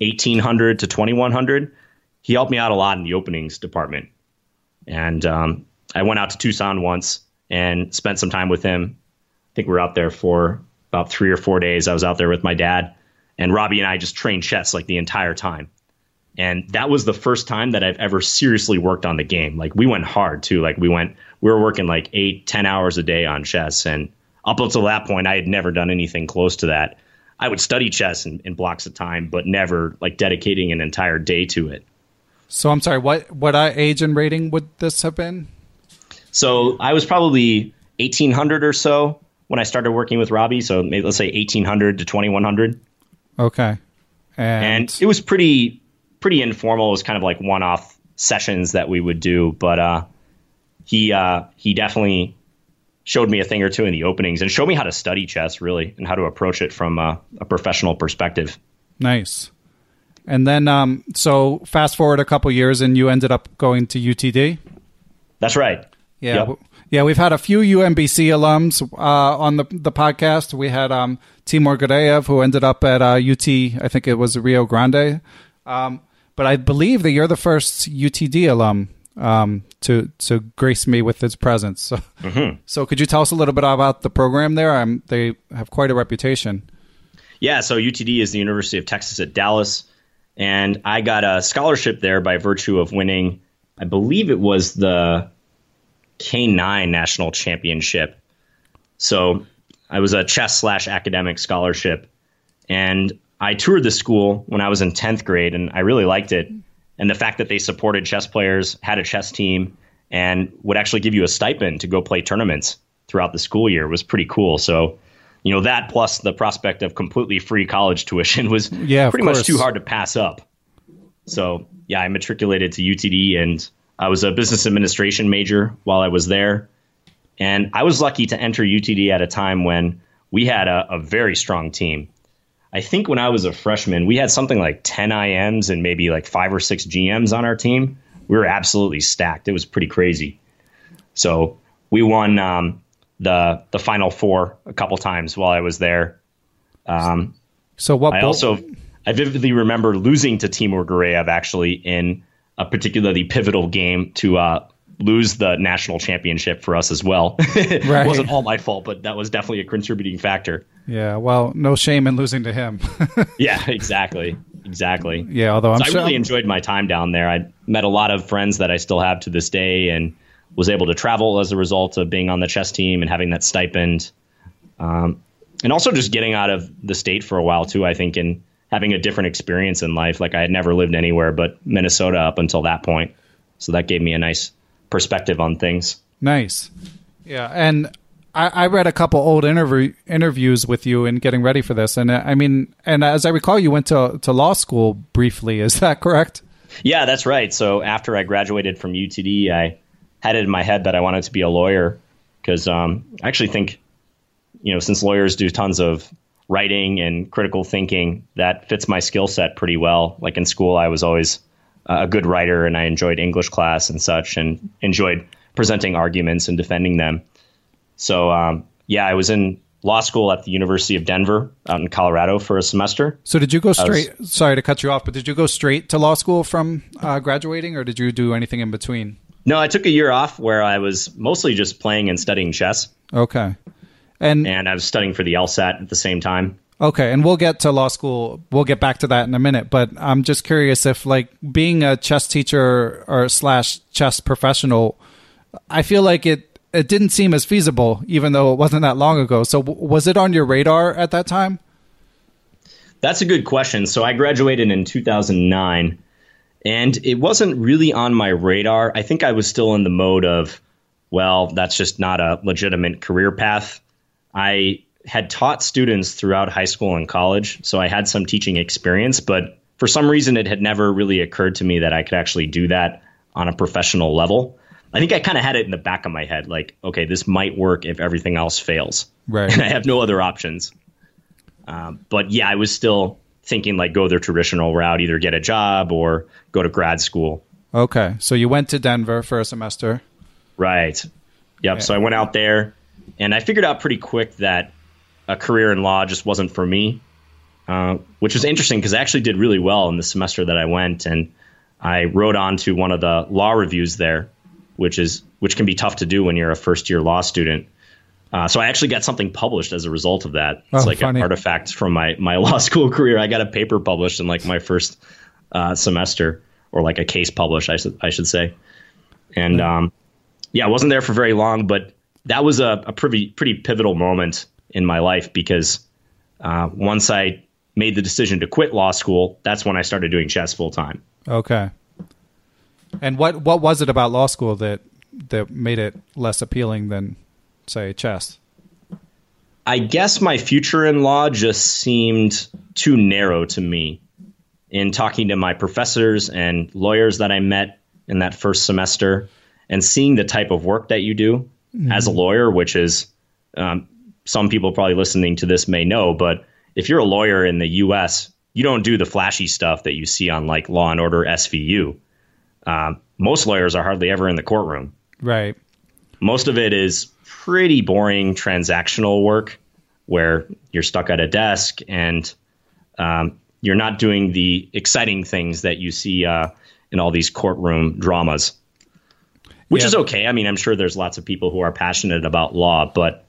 S3: 1800 to 2100. He helped me out a lot in the openings department. And um, I went out to Tucson once and spent some time with him. I think we were out there for about three or four days. I was out there with my dad, and Robbie and I just trained chess like the entire time. And that was the first time that I've ever seriously worked on the game. Like we went hard too. Like we went, we were working like eight, ten hours a day on chess, and up until that point, I had never done anything close to that. I would study chess in, in blocks of time, but never like dedicating an entire day to it.
S2: So I'm sorry, what what uh, age and rating would this have been?
S3: So I was probably 1800 or so when I started working with Robbie. So maybe let's say 1800 to 2100.
S2: Okay. And,
S3: And it was pretty pretty informal. It was kind of like one off sessions that we would do, but uh, he uh, he definitely showed me a thing or two in the openings and showed me how to study chess really and how to approach it from a, a professional perspective.
S2: nice. And then, um, so fast forward a couple years, and you ended up going to UTD.
S3: That's right.
S2: Yeah,
S3: Yep.
S2: Yeah. We've had a few UMBC alums uh, on the the podcast. We had um, Timur Gareyev, who ended up at uh, UT. I think it was Rio Grande. Um, but I believe that you're the first UTD alum um, to to grace me with its presence. So, so could you tell us a little bit about the program there? Um, they have quite a reputation.
S3: Yeah, so UTD is the University of Texas at Dallas, and I got a scholarship there by virtue of winning, I believe it was the K9 National Championship. So I was a chess slash academic scholarship, and I toured the school when I was in 10th grade, and I really liked it. And the fact that they supported chess players, had a chess team, and would actually give you a stipend to go play tournaments throughout the school year was pretty cool. So, you know, that plus the prospect of completely free college tuition was
S2: Yeah,
S3: pretty much too hard to pass up. So, yeah, I matriculated to UTD and I was a business administration major while I was there. And I was lucky to enter UTD at a time when we had a, a very strong team. I think when I was a freshman, we had something like 10 IMs and maybe like five or six GMs on our team. We were absolutely stacked. It was pretty crazy. So we won um, the the final four a couple times while I was there. Um,
S2: So what?
S3: I
S2: bowl-
S3: also I vividly remember losing to Timur Gareyev actually in a particularly pivotal game to uh, lose the national championship for us as well. [LAUGHS] it
S2: Right.
S3: wasn't all my fault, but that was definitely a contributing factor.
S2: yeah. Well, no shame in losing to him. [LAUGHS]
S3: Yeah, exactly, exactly.
S2: yeah. Although I'm
S3: So I
S2: sure
S3: really enjoyed my time down there. I met a lot of friends that I still have to this day, and was able to travel as a result of being on the chess team and having that stipend, um, and also just getting out of the state for a while too. I think and having a different experience in life. Like I had never lived anywhere but Minnesota up until that point, so that gave me a nice perspective on things.
S2: Nice. Yeah, and I, I read a couple old interview interviews with you in getting ready for this, and uh, I mean, and as I recall, you went to to law school briefly. Is that correct?
S3: Yeah, that's right. So after I graduated from UTD, I had it in my head that I wanted to be a lawyer because um, I actually think, you know, since lawyers do tons of writing and critical thinking, that fits my skill set pretty well. Like in school, I was always uh, a good writer and I enjoyed English class and such and enjoyed presenting arguments and defending them. So, um, yeah, I was in law school at the University of Denver out in Colorado for a semester.
S2: So did you go
S3: was-
S2: straight? sorry to cut you off, but did you go straight to law school from uh, graduating, or did you do anything in between?
S3: No, I took a year off where I was mostly just playing and studying chess.
S2: Okay, and
S3: and I was studying for the LSAT at the same time.
S2: Okay, and we'll get to law school. We'll get back to that in a minute. But I'm just curious if, like, being a chess teacher or slash chess professional, I feel like it it didn't seem as feasible, even though it wasn't that long ago. So, w- was it on your radar at that time?
S3: That's a good question. So I graduated in 2009, and it wasn't really on my radar. I think I was still in the mode of, well, that's just not a legitimate career path. I had taught students throughout high school and college, so I had some teaching experience, but for some reason it had never really occurred to me that I could actually do that on a professional level. I think I kind of had it in the back of my head like, okay, this might work if everything else fails.
S2: Right.
S3: And [LAUGHS] I have no other options. Um, but yeah, I was still thinking like go the traditional route, either get a job or go to grad school.
S2: Okay, so you went to Denver for a semester.
S3: Right. Yep. So I went out there and I figured out pretty quick that a career in law just wasn't for me, uh, which was interesting because I actually did really well in the semester that I went. And I wrote on to one of the law reviews there, which is which can be tough to do when you're a first year law student. Uh, so I actually got something published as a result of that. It's
S2: Oh,
S3: like
S2: funny.
S3: an artifact from my, my [LAUGHS] law school career. I got a paper published in like my first uh, semester, or like a case published, I should I should say. And um, yeah, I wasn't there for very long, but that was a, a pretty pretty pivotal moment in my life because uh, once I made the decision to quit law school, that's when I started doing chess full time.
S2: Okay. And what what was it about law school that that made it less appealing than say chess?
S3: I guess my future in law just seemed too narrow to me. In talking to my professors and lawyers that I met in that first semester, and seeing the type of work that you do mm-hmm. as a lawyer, which is um, some people probably listening to this may know, but if you're a lawyer in the U.S., you don't do the flashy stuff that you see on like Law and Order SVU. Um, most lawyers are hardly ever in the courtroom.
S2: Right.
S3: Most of it is pretty boring transactional work where you're stuck at a desk and um, you're not doing the exciting things that you see uh, in all these courtroom dramas, which yeah. is okay. I mean, I'm sure there's lots of people who are passionate about law, but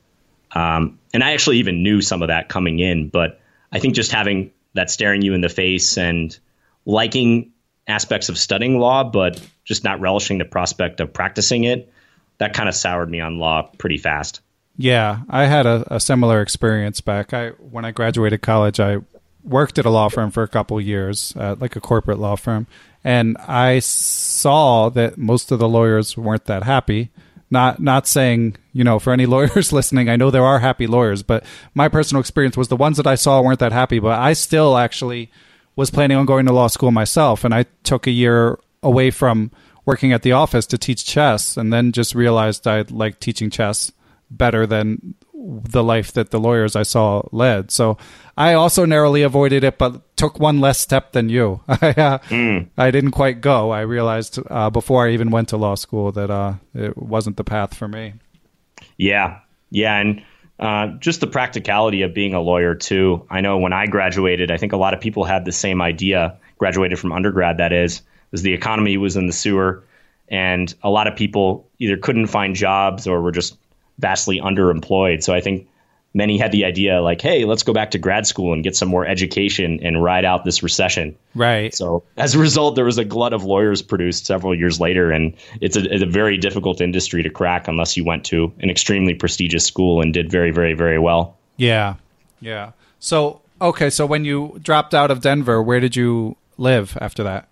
S3: um, and I actually even knew some of that coming in, but I think just having that staring you in the face and liking aspects of studying law, but just not relishing the prospect of practicing it, that kind of soured me on law pretty fast.
S2: Yeah, I had a, a similar experience back. I when I graduated college, I worked at a law firm for a couple years, uh, like a corporate law firm, and I saw that most of the lawyers weren't that happy. Not not saying you know for any [LAUGHS] lawyers listening, I know there are happy lawyers, but my personal experience was the ones that I saw weren't that happy. But I still actually was planning on going to law school myself, and I took a year away from working at the office to teach chess, and then just realized I like teaching chess better than the life that the lawyers I saw led. So I also narrowly avoided it, but took one less step than you. [LAUGHS] I, uh, mm. I didn't quite go. I realized uh, before I even went to law school that uh, it wasn't the path for me.
S3: Yeah, yeah, and uh, just the practicality of being a lawyer too. I know when I graduated, I think a lot of people had the same idea. Graduated from undergrad, that is, was the economy was in the sewer, and a lot of people either couldn't find jobs or were just vastly underemployed. So I think many had the idea like, hey, let's go back to grad school and get some more education and ride out this recession.
S2: Right.
S3: So as a result, there was a glut of lawyers produced several years later, and it's a, it's a very difficult industry to crack unless you went to an extremely prestigious school and did very, very, very well.
S2: Yeah. Yeah. So okay, so when you dropped out of Denver, where did you live after that?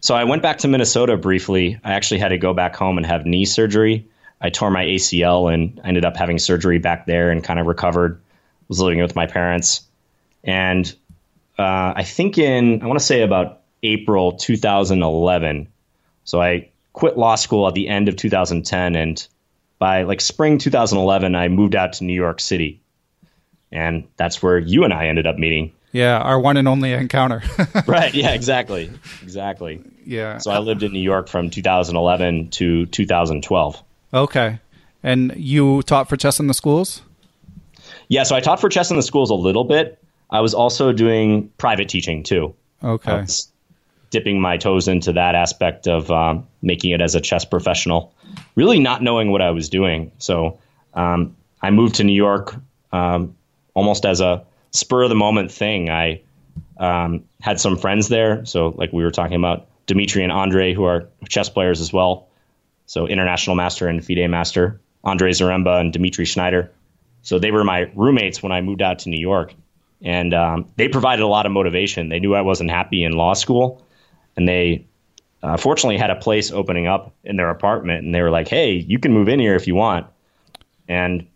S3: So I went back to Minnesota briefly. I actually had to go back home and have knee surgery. I tore my ACL and ended up having surgery back there and kind of recovered. Was living with my parents, and uh, I think in I want to say about April 2011. So I quit law school at the end of 2010, and by like spring 2011, I moved out to New York City, and that's where you and I ended up meeting.
S2: Yeah, our one and only encounter. [LAUGHS]
S3: right. Yeah. [LAUGHS] Exactly. Exactly.
S2: Yeah.
S3: So I lived in New York from 2011 to 2012.
S2: Okay. And you taught for chess in the schools?
S3: Yeah, so I taught for chess in the schools a little bit. I was also doing private teaching too.
S2: Okay.
S3: dipping my toes into that aspect of um, making it as a chess professional, really not knowing what I was doing. So um, I moved to New York um, almost as a spur of the moment thing. I um, had some friends there. So, like we were talking about, Dimitri and Andre, who are chess players as well. So international master and FIDE master, Andre Zaremba and Dimitri Schneider. So they were my roommates when I moved out to New York. And um, they provided a lot of motivation. They knew I wasn't happy in law school. And they uh, fortunately had a place opening up in their apartment. And they were like, hey, you can move in here if you want. And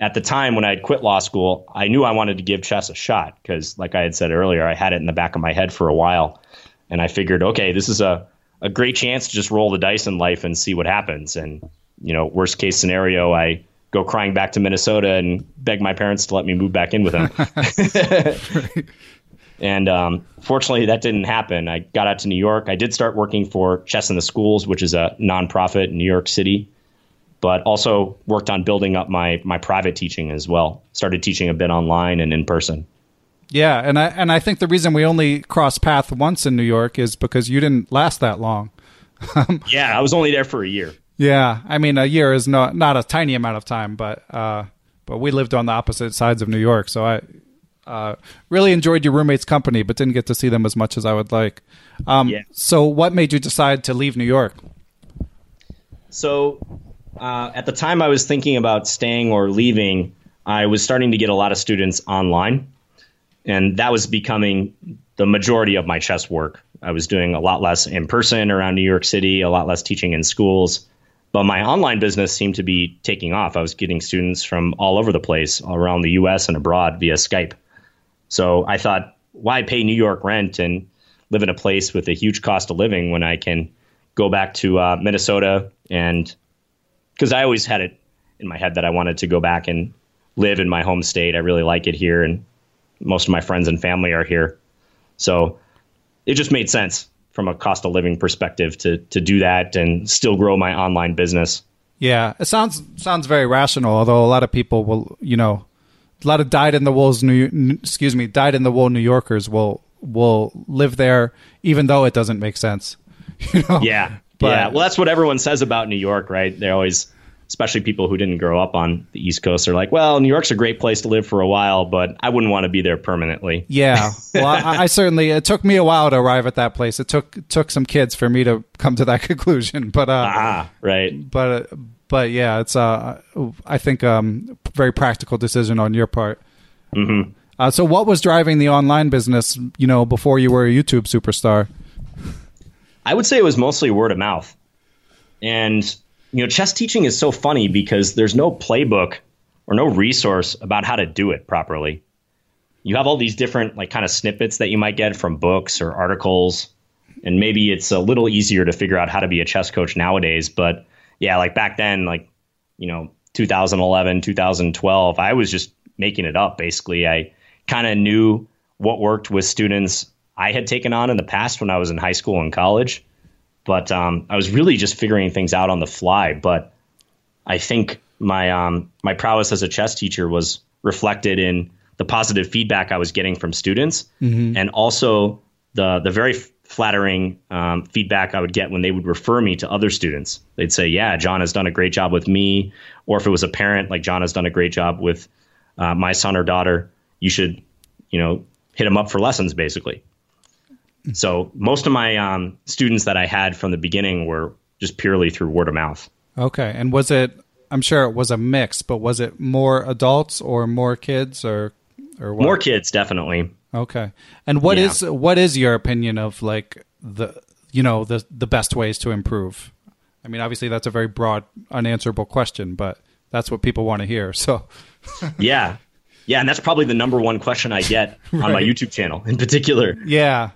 S3: at the time when I had quit law school, I knew I wanted to give chess a shot because, like I had said earlier, I had it in the back of my head for a while. And I figured, okay, this is a a great chance to just roll the dice in life and see what happens. And you know, worst case scenario, I go crying back to Minnesota and beg my parents to let me move back in with them. [LAUGHS] [LAUGHS] and um, fortunately, that didn't happen. I got out to New York. I did start working for Chess in the Schools, which is a nonprofit in New York City, but also worked on building up my my private teaching as well. Started teaching a bit online and in person.
S2: Yeah, and I and I think the reason we only crossed path once in New York is because you didn't last that long. [LAUGHS]
S3: yeah, I was only there for a year.
S2: Yeah, I mean a year is not not a tiny amount of time, but uh, but we lived on the opposite sides of New York, so I uh, really enjoyed your roommates' company, but didn't get to see them as much as I would like. Um, yeah. So, what made you decide to leave New York?
S3: So, uh, at the time I was thinking about staying or leaving, I was starting to get a lot of students online and that was becoming the majority of my chess work. I was doing a lot less in person around New York City, a lot less teaching in schools, But my online business seemed to be taking off. I was getting students from all over the place, around the US and abroad via Skype. So I thought, why pay New York rent and live in a place with a huge cost of living when I can go back to uh, Minnesota and because I always had it in my head that I wanted to go back and live in my home state. I really like it here, and most of my friends and family are here. So it just made sense from a cost of living perspective to to do that and still grow my online business.
S2: Yeah, it sounds sounds very rational. Although a lot of people will, you know, a lot of dyed in the wool's New, excuse me, dyed in the wool New Yorkers will will live there even though it doesn't make sense. [LAUGHS] You know?
S3: Yeah, but, yeah. Well, that's what everyone says about New York, right? They always especially people who didn't grow up on the East Coast are like, well, New York's a great place to live for a while, but I wouldn't want to be there permanently.
S2: Yeah, [LAUGHS] well, I, I, certainly it took me a while to arrive at that place. It took took some kids for me to come to that [LAUGHS] conclusion, but uh,
S3: ah, right,
S2: but but yeah, it's uh, I think um, very practical decision on your part.
S3: Mm-hmm.
S2: Uh, so, what was driving the online business? You know, before you were a YouTube superstar.
S3: I would say it was mostly word of mouth, and you know, chess teaching is so funny because there's no playbook or no resource about how to do it properly. You have all these different like kind of snippets that you might get from books or articles, and maybe it's a little easier to figure out how to be a chess coach nowadays. But yeah, like back then, like you know, 2011, 2012, I was just making it up. Basically, I kind of knew what worked with students I had taken on in the past when I was in high school and college but um, I was really just figuring things out on the fly. But I think my um, my prowess as a chess teacher was reflected in the positive feedback I was getting from students,
S2: mm-hmm.
S3: and also the the very flattering um, feedback I would get when they would refer me to other students. They'd say, "Yeah, John has done a great job with me," or if it was a parent, like John has done a great job with uh, my son or daughter. You should, you know, hit him up for lessons, basically. [CLEARS THROAT] So most of my um, students that I had from the beginning were just purely through word of mouth.
S2: Okay, and was it? I'm sure it was a mix, but was it more adults or more kids or or what?
S3: more kids? Definitely.
S2: Okay, and what yeah. is what is your opinion of like the you know the the best ways to improve? I mean, obviously that's a very broad, unanswerable question, but that's what people want to hear. So, [LAUGHS]
S3: yeah, yeah, and that's probably the number one question I get right. [LAUGHS] on my YouTube channel in particular.
S2: Yeah,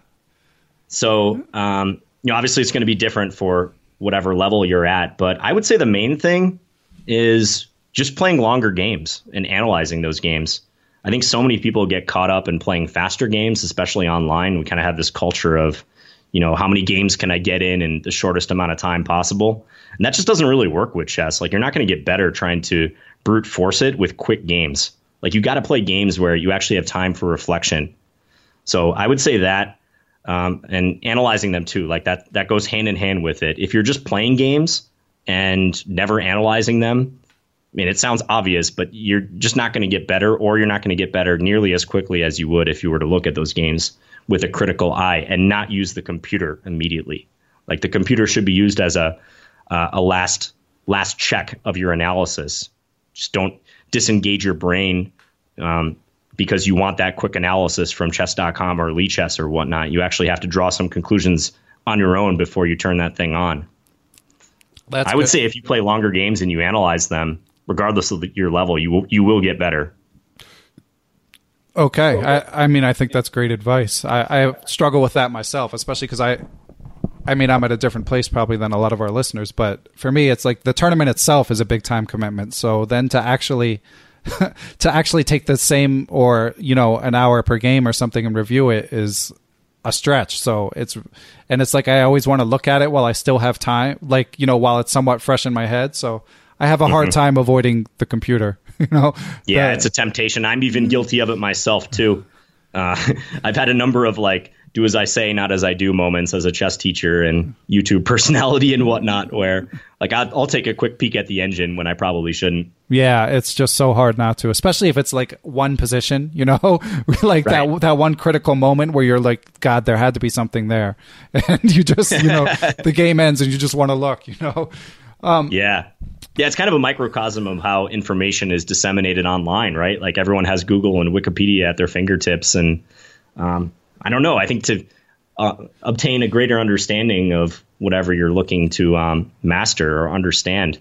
S3: so, um, you know, obviously it's going to be different for whatever level you're at, but I would say the main thing is just playing longer games and analyzing those games. I think so many people get caught up in playing faster games, especially online. We kind of have this culture of, you know, how many games can I get in in the shortest amount of time possible? And that just doesn't really work with chess. Like you're not going to get better trying to brute force it with quick games. Like you got to play games where you actually have time for reflection. So I would say that um, and analyzing them too. Like that that goes hand in hand with it. If you're just playing games and never analyzing them, I mean, it sounds obvious, but you're just not going to get better, or you're not going to get better nearly as quickly as you would if you were to look at those games with a critical eye and not use the computer immediately. Like the computer should be used as a uh, a last last check of your analysis. Just don't disengage your brain um, because you want that quick analysis from chess.com or Lichess or whatnot. You actually have to draw some conclusions on your own before you turn that thing on. That's I would good. say if you play longer games and you analyze them, regardless of your level, you will, you will get better.
S2: Okay, I, I mean, I think that's great advice. I, I struggle with that myself, especially because I, I mean, I'm at a different place probably than a lot of our listeners. But for me, it's like the tournament itself is a big time commitment. So then to actually [LAUGHS] to actually take the same or you know an hour per game or something and review it is a stretch. So it's and it's like i always want to look at it while i still have time like you know while it's somewhat fresh in my head. So i have a hard mm-hmm. time avoiding the computer [LAUGHS] you know?
S3: Yeah it's a temptation. I'm even guilty of it myself too. Uh, [LAUGHS] i've had a number of like do as I say, not as I do moments as a chess teacher and YouTube personality and whatnot, where like I'll, I'll, take a quick peek at the engine when I probably shouldn't.
S2: Yeah, it's just so hard not to, especially if it's like one position, you know, [LAUGHS] like right. that that one critical moment where you're like, God, there had to be something there, [LAUGHS] and you just, you know, [LAUGHS] the game ends and you just want to look, you know.
S3: Um, yeah. Yeah, it's kind of a microcosm of how information is disseminated online, right? Like everyone has Google and Wikipedia at their fingertips, and um, I don't know. I think to uh, obtain a greater understanding of whatever you're looking to um, master or understand,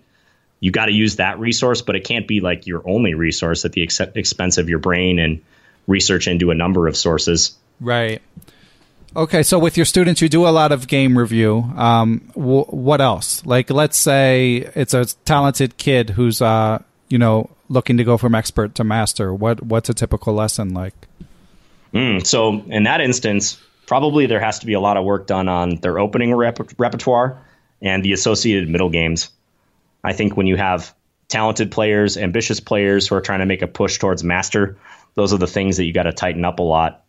S3: you got to use that resource, but it can't be like your only resource at the ex- expense of your brain and research into a number of sources.
S2: Right. Okay, so with your students, you do a lot of game review. Um, w- what else? Like, let's say it's a talented kid who's, uh, you know, looking to go from expert to master. What what's a typical lesson like?
S3: Mm, so in that instance, probably there has to be a lot of work done on their opening rep- repertoire and the associated middle games. I think when you have talented players, ambitious players who are trying to make a push towards master, those are the things that you got to tighten up a lot.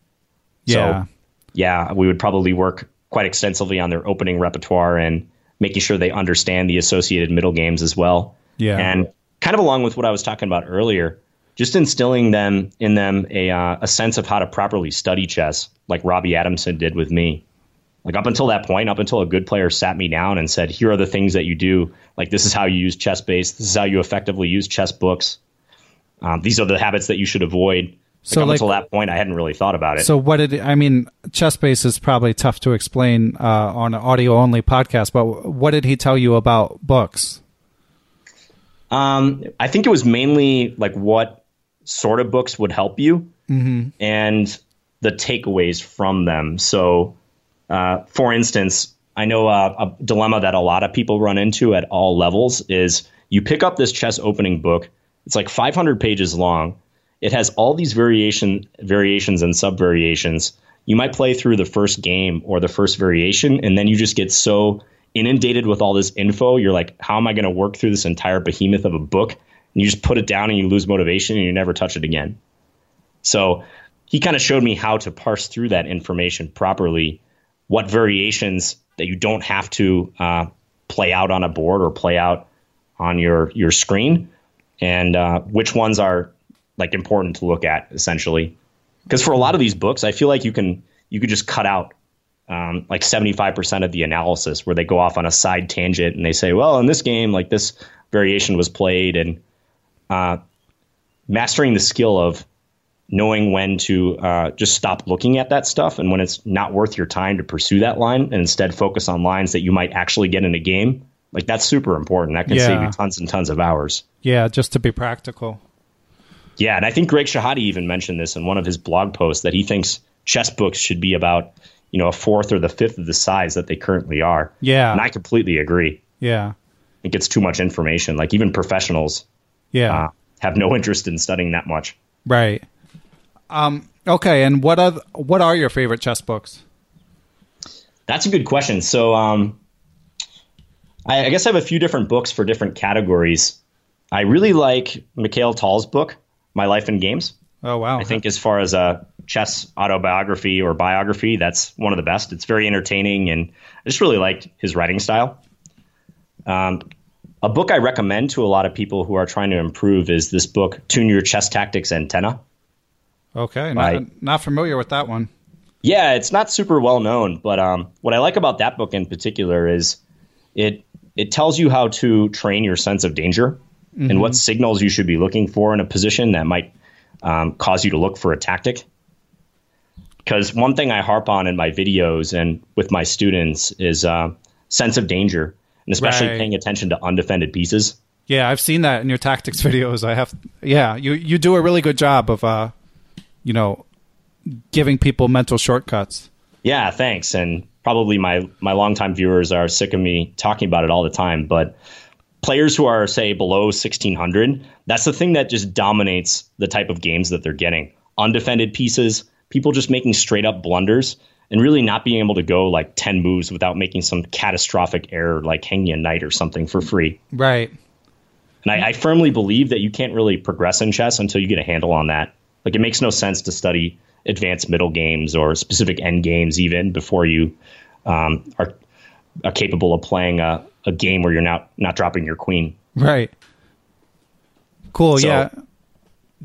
S2: Yeah.
S3: So, yeah, we would probably work quite extensively on their opening repertoire and making sure they understand the associated middle games as well.
S2: Yeah.
S3: And kind of along with what I was talking about earlier, just instilling them in them a uh, a sense of how to properly study chess, like Robbie Adamson did with me. Like up until that point, up until a good player sat me down and said, "Here are the things that you do. Like this is how you use ChessBase. This is how you effectively use chess books. Um, these are the habits that you should avoid." Like
S2: So,
S3: up
S2: like-
S3: until that point, I hadn't really thought about it.
S2: So what did I mean? ChessBase is probably tough to explain uh, on an audio only podcast. But what did he tell you about books?
S3: Um, I think it was mainly like what sort of books would help you and the takeaways from them. So, uh, for instance, I know uh, a dilemma that a lot of people run into at all levels is you pick up this chess opening book. It's like 500 pages long. It has all these variation variations and sub variations. You might play through the first game or the first variation, and then you just get so inundated with all this info. You're like, how am I going to work through this entire behemoth of a book? And you just put it down and you lose motivation and you never touch it again. So he kind of showed me how to parse through that information properly, what variations that you don't have to uh, play out on a board or play out on your your screen, and uh, which ones are like important to look at essentially. Because for a lot of these books, I feel like you can you could just cut out um, like 75% of the analysis where they go off on a side tangent and they say, well, in this game, like this variation was played, and uh, mastering the skill of knowing when to uh, just stop looking at that stuff and when it's not worth your time to pursue that line and instead focus on lines that you might actually get in a game. Like that's super important. That can
S2: Yeah.
S3: save you tons and tons of hours.
S2: Yeah, just to be practical.
S3: Yeah, and I think Greg Shahade even mentioned this in one of his blog posts that he thinks chess books should be about, you know, a fourth or the fifth of the size that they currently are.
S2: Yeah.
S3: And I completely agree.
S2: Yeah,
S3: It gets too much information. Like even professionals
S2: yeah,
S3: uh, have no interest in studying that much.
S2: right. Um, okay, and what are what are your favorite chess books?
S3: That's a good question. So, um, I, I guess I have a few different books for different categories. I really like Mikhail Tal's book, My Life in Games.
S2: Oh wow,
S3: I think as far as a chess autobiography or biography, that's one of the best. It's very entertaining, and I just really liked his writing style. Um, a book I recommend to a lot of people who are trying to improve is this book, Tune Your Chess Tactics Antenna.
S2: okay, not, not familiar with that one.
S3: Yeah, it's not super well known, but um, what I like about that book in particular is it it tells you how to train your sense of danger and what signals you should be looking for in a position that might um, cause you to look for a tactic. Because one thing I harp on in my videos and with my students is uh, sense of danger, and especially
S2: Right.
S3: paying attention to undefended pieces.
S2: Yeah, I've seen that in your tactics [LAUGHS] videos. I have. Yeah, you you do a really good job of uh, you know, giving people mental shortcuts.
S3: Yeah, thanks. And probably my my longtime viewers are sick of me talking about it all the time, but players who are say below 1600, that's the thing that just dominates the type of games that they're getting. Undefended pieces, people just making straight up blunders and really not being able to go like 10 moves without making some catastrophic error like hanging a knight or something for free.
S2: Right.
S3: And I, I firmly believe that you can't really progress in chess until you get a handle on that. Like it makes no sense to study advanced middle games or specific end games even before you um, are, are capable of playing a, a game where you're not not dropping your queen.
S2: Right. Cool.
S3: So-
S2: yeah.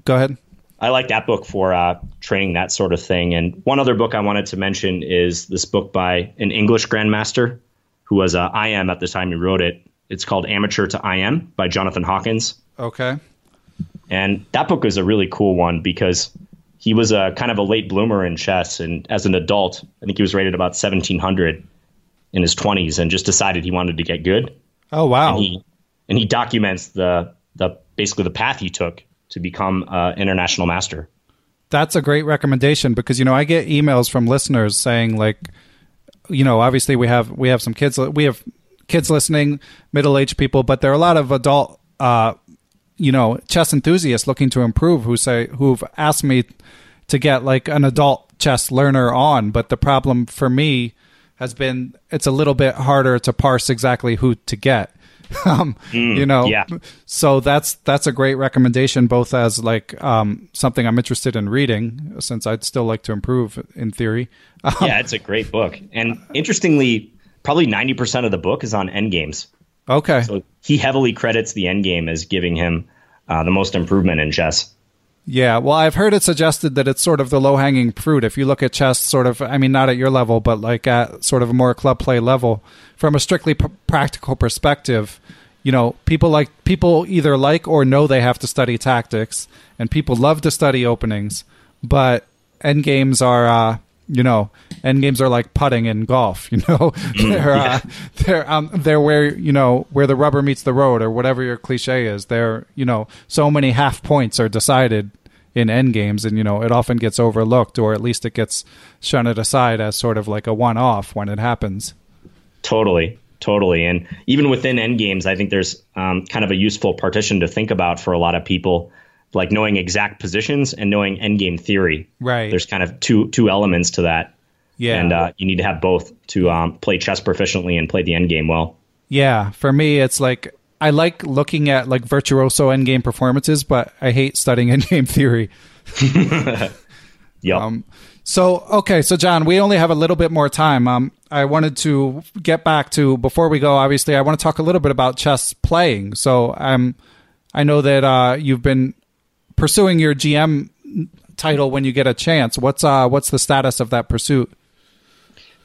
S2: Go ahead.
S3: I like that book for uh, training that sort of thing. And one other book I wanted to mention is this book by an English grandmaster who was uh, IM at the time he wrote it. It's called Amateur to IM by Jonathan Hawkins.
S2: Okay.
S3: And that book is a really cool one because he was a kind of a late bloomer in chess, and as an adult, I think he was rated about 1700 in his 20s, and just decided he wanted to get good.
S2: Oh wow!
S3: And he and he documents the the basically the path he took to become uh, international master.
S2: That's a great recommendation because you know I get emails from listeners saying like, you know, obviously we have we have some kids we have kids listening, middle aged people, but there are a lot of adult, uh, you know, chess enthusiasts looking to improve who say who've asked me to get like an adult chess learner on, but the problem for me has been it's a little bit harder to parse exactly who to get. [LAUGHS] um,
S3: Mm,
S2: you know,
S3: yeah.
S2: so that's that's a great recommendation, both as like um, something I'm interested in reading, since I'd still like to improve in theory. [LAUGHS] Um,
S3: yeah, it's a great book, and interestingly, probably 90 percent of the book is on endgames.
S2: Okay.
S3: So he heavily credits the endgame as giving him uh, the most improvement in chess.
S2: Yeah, well, I've heard it suggested that it's sort of the low hanging fruit. If you look at chess, sort of, I mean, not at your level, but like at sort of a more club play level, from a strictly p- practical perspective, you know, people like people either like or know they have to study tactics, and people love to study openings, but end games are, uh, you know, end games are like putting in golf. [LAUGHS] You know, they're uh, they're um, they're where you know where the rubber meets the road, or whatever your cliche is. They're you know so many half points are decided in end games, and you know it often gets overlooked, or at least it gets shunted aside as sort of like a one off when it happens.
S3: Totally, totally. And even within end games, I think there's um, kind of a useful partition to think about for a lot of people, like knowing exact positions and knowing end game theory.
S2: Right.
S3: There's kind of two two elements to that.
S2: Yeah.
S3: And uh, you need to have both to um, play chess proficiently and play the end game well.
S2: Yeah, for me, it's like I like looking at like virtuoso endgame performances, but I hate studying [LAUGHS] endgame theory. [LAUGHS]
S3: Yep.
S2: Um, so okay, so John, we only have a little bit more time. Um, I wanted to get back to before we go. Obviously, I want to talk a little bit about chess playing. So um, I know that uh, you've been pursuing your GM title when you get a chance. What's uh, what's the status of that pursuit?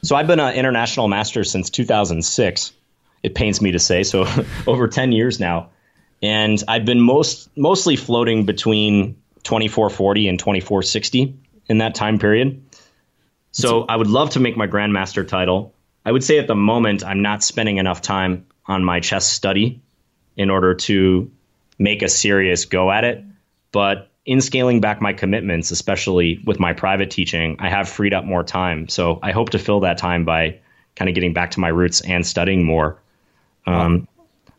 S3: So I've been an international master since 2006. It pains me to say so, [LAUGHS] over 10 years now, and I've been most mostly floating between 2440 and 2460 in that time period. So I would love to make my grandmaster title. I would say at the moment I'm not spending enough time on my chess study in order to make a serious go at it, but in scaling back my commitments, especially with my private teaching, I have freed up more time. So I hope to fill that time by kind of getting back to my roots and studying more. Um,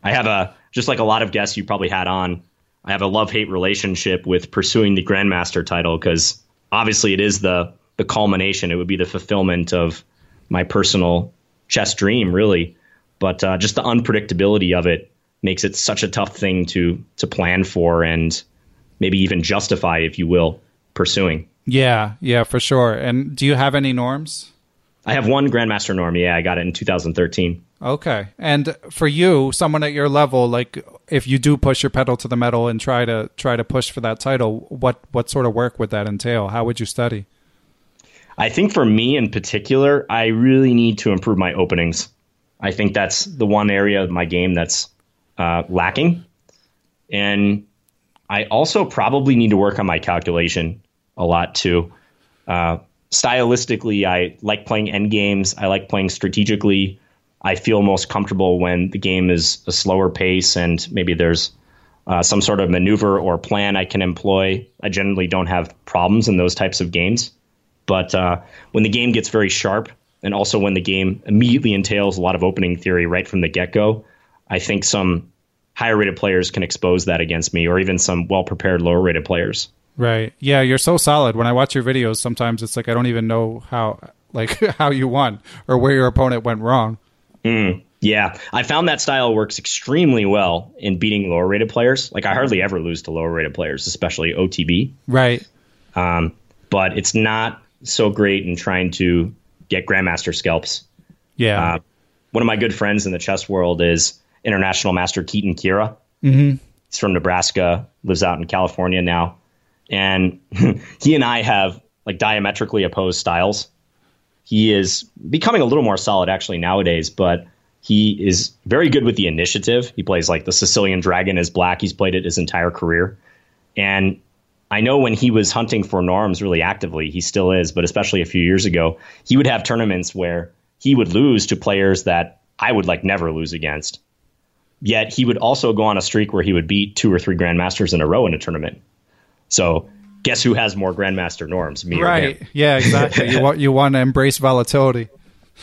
S3: I have a just like a lot of guests you probably had on. I have a love hate relationship with pursuing the grandmaster title because obviously it is the the culmination. It would be the fulfillment of my personal chess dream, really. But uh, just the unpredictability of it makes it such a tough thing to to plan for and maybe even justify, if you will, pursuing.
S2: Yeah, yeah, for sure. And do you have any norms?
S3: I have one grandmaster norm. Yeah, I got it in 2013.
S2: Okay. And for you, someone at your level, like if you do push your pedal to the metal and try to try to push for that title, what what sort of work would that entail? How would you study?
S3: I think for me in particular, I really need to improve my openings. I think that's the one area of my game that's uh, lacking. And I also probably need to work on my calculation a lot too. Uh, stylistically, I like playing end games. I like playing strategically. I feel most comfortable when the game is a slower pace and maybe there's uh, some sort of maneuver or plan I can employ. I generally don't have problems in those types of games. But uh, when the game gets very sharp, and also when the game immediately entails a lot of opening theory right from the get go, I think some higher rated players can expose that against me, or even some well prepared lower rated players.
S2: Right. Yeah, you're so solid. When I watch your videos, sometimes it's like I don't even know how like [LAUGHS] how you won or where your opponent went wrong.
S3: Mm, yeah, I found that style works extremely well in beating lower rated players. Like I hardly ever lose to lower rated players, especially OTB.
S2: Right.
S3: Um, but it's not so great in trying to get grandmaster scalps.
S2: Yeah.
S3: Uh, one of my good friends in the chess world is international master Keaton Kiewra.
S2: Mm-hmm.
S3: He's from Nebraska, lives out in California now, and [LAUGHS] he and I have like diametrically opposed styles. He is becoming a little more solid actually nowadays, but he is very good with the initiative. He plays like the Sicilian Dragon as black. He's played it his entire career, and I know when he was hunting for norms really actively, he still is, but especially a few years ago, he would have tournaments where he would lose to players that I would like never lose against. Yet he would also go on a streak where he would beat two or three grandmasters in a row in a tournament. So guess who has more grandmaster norms? Me
S2: right.
S3: or him?
S2: Yeah, exactly. you want you [LAUGHS] want to embrace volatility.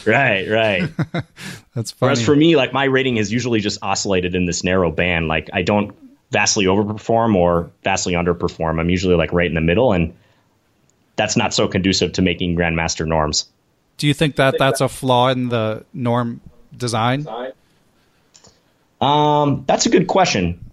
S3: Right, right. [LAUGHS]
S2: That's funny.
S3: Whereas for me, like my rating has usually just oscillated in this narrow band. Like I don't vastly overperform or vastly underperform. I'm usually like right in the middle, and that's not so conducive to making grandmaster norms.
S2: Do you think that that's a flaw in the norm design?
S3: Um, that's a good question.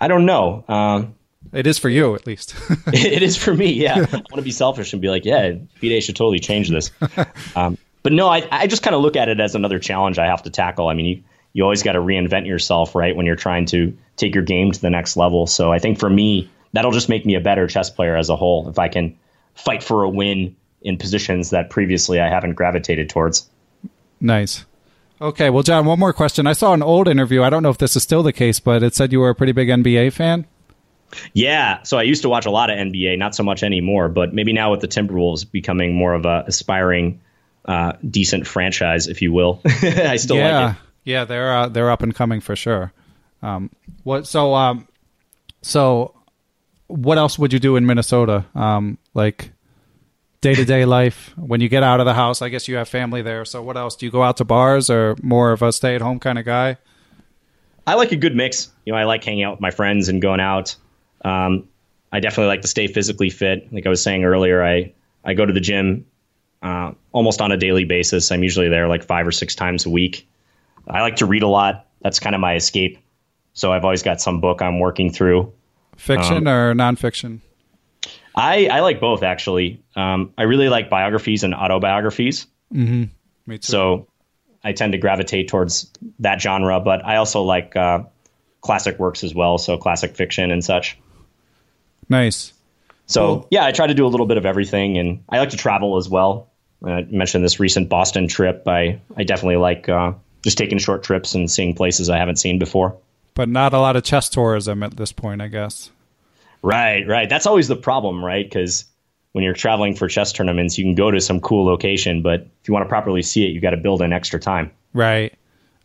S3: I don't know. Um,
S2: It is for you, at least. [LAUGHS]
S3: it is for me. Yeah, [LAUGHS] I want to be selfish and be like, yeah, FIDE should totally change this. [LAUGHS] Um, but no, I, I just kind of look at it as another challenge I have to tackle. I mean, you, you always got to reinvent yourself, right, when you're trying to take your game to the next level. So I think for me, that'll just make me a better chess player as a whole if I can fight for a win in positions that previously I haven't gravitated towards.
S2: nice. Okay, well, John, one more question. I saw an old interview. I don't know if this is still the case, but it said you were a pretty big NBA fan.
S3: Yeah, so I used to watch a lot of NBA, not so much anymore, but maybe now with the Timberwolves becoming more of a aspiring, uh, decent franchise, if you will. [LAUGHS] I still
S2: yeah,
S3: like it.
S2: yeah, they're uh, they're up and coming for sure. Um, what? So, um, so what else would you do in Minnesota? Um, like day to day life when you get out of the house. I guess you have family there. So, what else? Do you go out to bars or more of a stay at home kind of guy?
S3: I like a good mix. You know, I like hanging out with my friends and going out. Um, I definitely like to stay physically fit. Like I was saying earlier, I I go to the gym uh, almost on a daily basis. I'm usually there like five or six times a week. I like to read a lot. That's kind of my escape. So I've always got some book I'm working through.
S2: Fiction or nonfiction?
S3: I, I like both actually. Um, I really like biographies and autobiographies.
S2: Me too.
S3: So I tend to gravitate towards that genre, but I also like uh, classic works as well. So classic fiction and such.
S2: nice.
S3: So
S2: Cool.
S3: yeah, I try to do a little bit of everything, and I like to travel as well. I mentioned this recent Boston trip. I I definitely like uh, just taking short trips and seeing places I haven't seen before.
S2: But not a lot of chess tourism at this point, I guess.
S3: Right, right. That's always the problem, right? Because when you're traveling for chess tournaments, you can go to some cool location, but if you want to properly see it, you got to build in extra time.
S2: Right.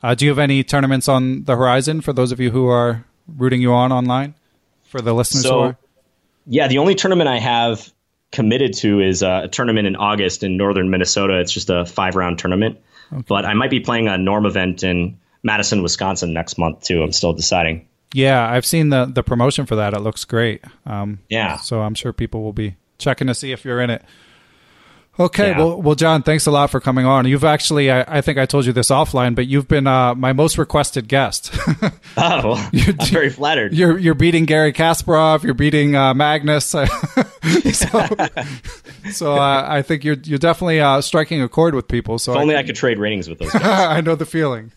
S2: Uh, do you have any tournaments on the horizon for those of you who are rooting you on online? For the listeners who
S3: So,
S2: are?
S3: yeah, the only tournament I have committed to is uh, a tournament in August in northern Minnesota. It's just a five round tournament, but I might be playing a Norm event in Madison, Wisconsin next month too. I'm still deciding.
S2: Yeah, I've seen the the promotion for that. It looks great. Um,
S3: Yeah.
S2: So I'm sure people will be checking to see if you're in it. Okay,
S3: Yeah.
S2: well, well, John, thanks a lot for coming on. You've actually, I, I think I told you this offline, but you've been uh, my most requested guest. [LAUGHS]
S3: Oh, well, [LAUGHS] I'm very flattered.
S2: you're you're beating Garry Kasparov. You're beating uh, Magnus. [LAUGHS] so, so uh, I think you're you're definitely uh, striking a chord with people. So
S3: If only I
S2: can-
S3: could trade ratings with those guys.
S2: I know the feeling.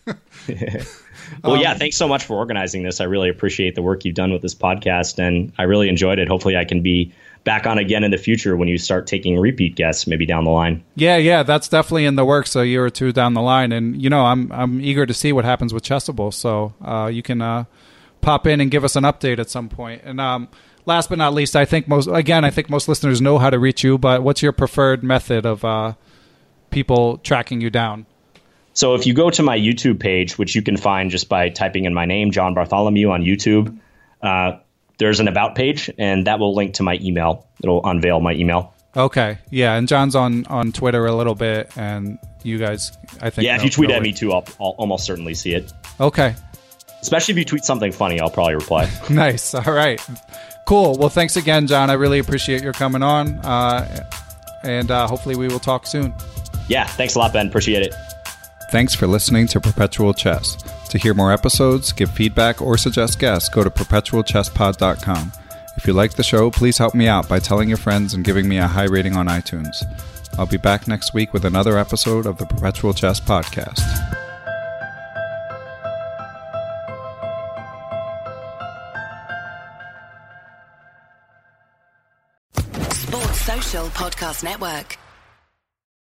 S3: Well, yeah, thanks so much for organizing this. I really appreciate the work you've done with this podcast, and I really enjoyed it. Hopefully, I can be back on again in the future when you start taking repeat guests, maybe down the line.
S2: Yeah, yeah, that's definitely in the works a year or two down the line, and you know, I'm I'm eager to see what happens with Chessable. So uh, you can uh, pop in and give us an update at some point. And um, last but not least, I think most again, I think most listeners know how to reach you, but what's your preferred method of uh, people tracking you down?
S3: So if you go to my YouTube page, which you can find just by typing in my name, John Bartholomew, on YouTube, uh, there's an about page, and that will link to my email. It'll unveil my email.
S2: Okay, yeah, and John's on on Twitter a little bit, and you guys, I think,
S3: Yeah, if you tweet at
S2: it.
S3: me too, I'll, I'll almost certainly see it.
S2: Okay,
S3: Especially if you tweet something funny, I'll probably reply. [LAUGHS]
S2: nice. All right, cool. Well, thanks again, John. I really appreciate your coming on, uh, and uh, hopefully we will talk soon.
S3: yeah, thanks a lot, Ben. Appreciate it.
S2: Thanks for listening to Perpetual Chess. To hear more episodes, give feedback, or suggest guests, go to perpetualchesspod.com. If you like the show, please help me out by telling your friends and giving me a high rating on iTunes. I'll be back next week with another episode of the Perpetual Chess Podcast.
S4: Sports Social Podcast Network.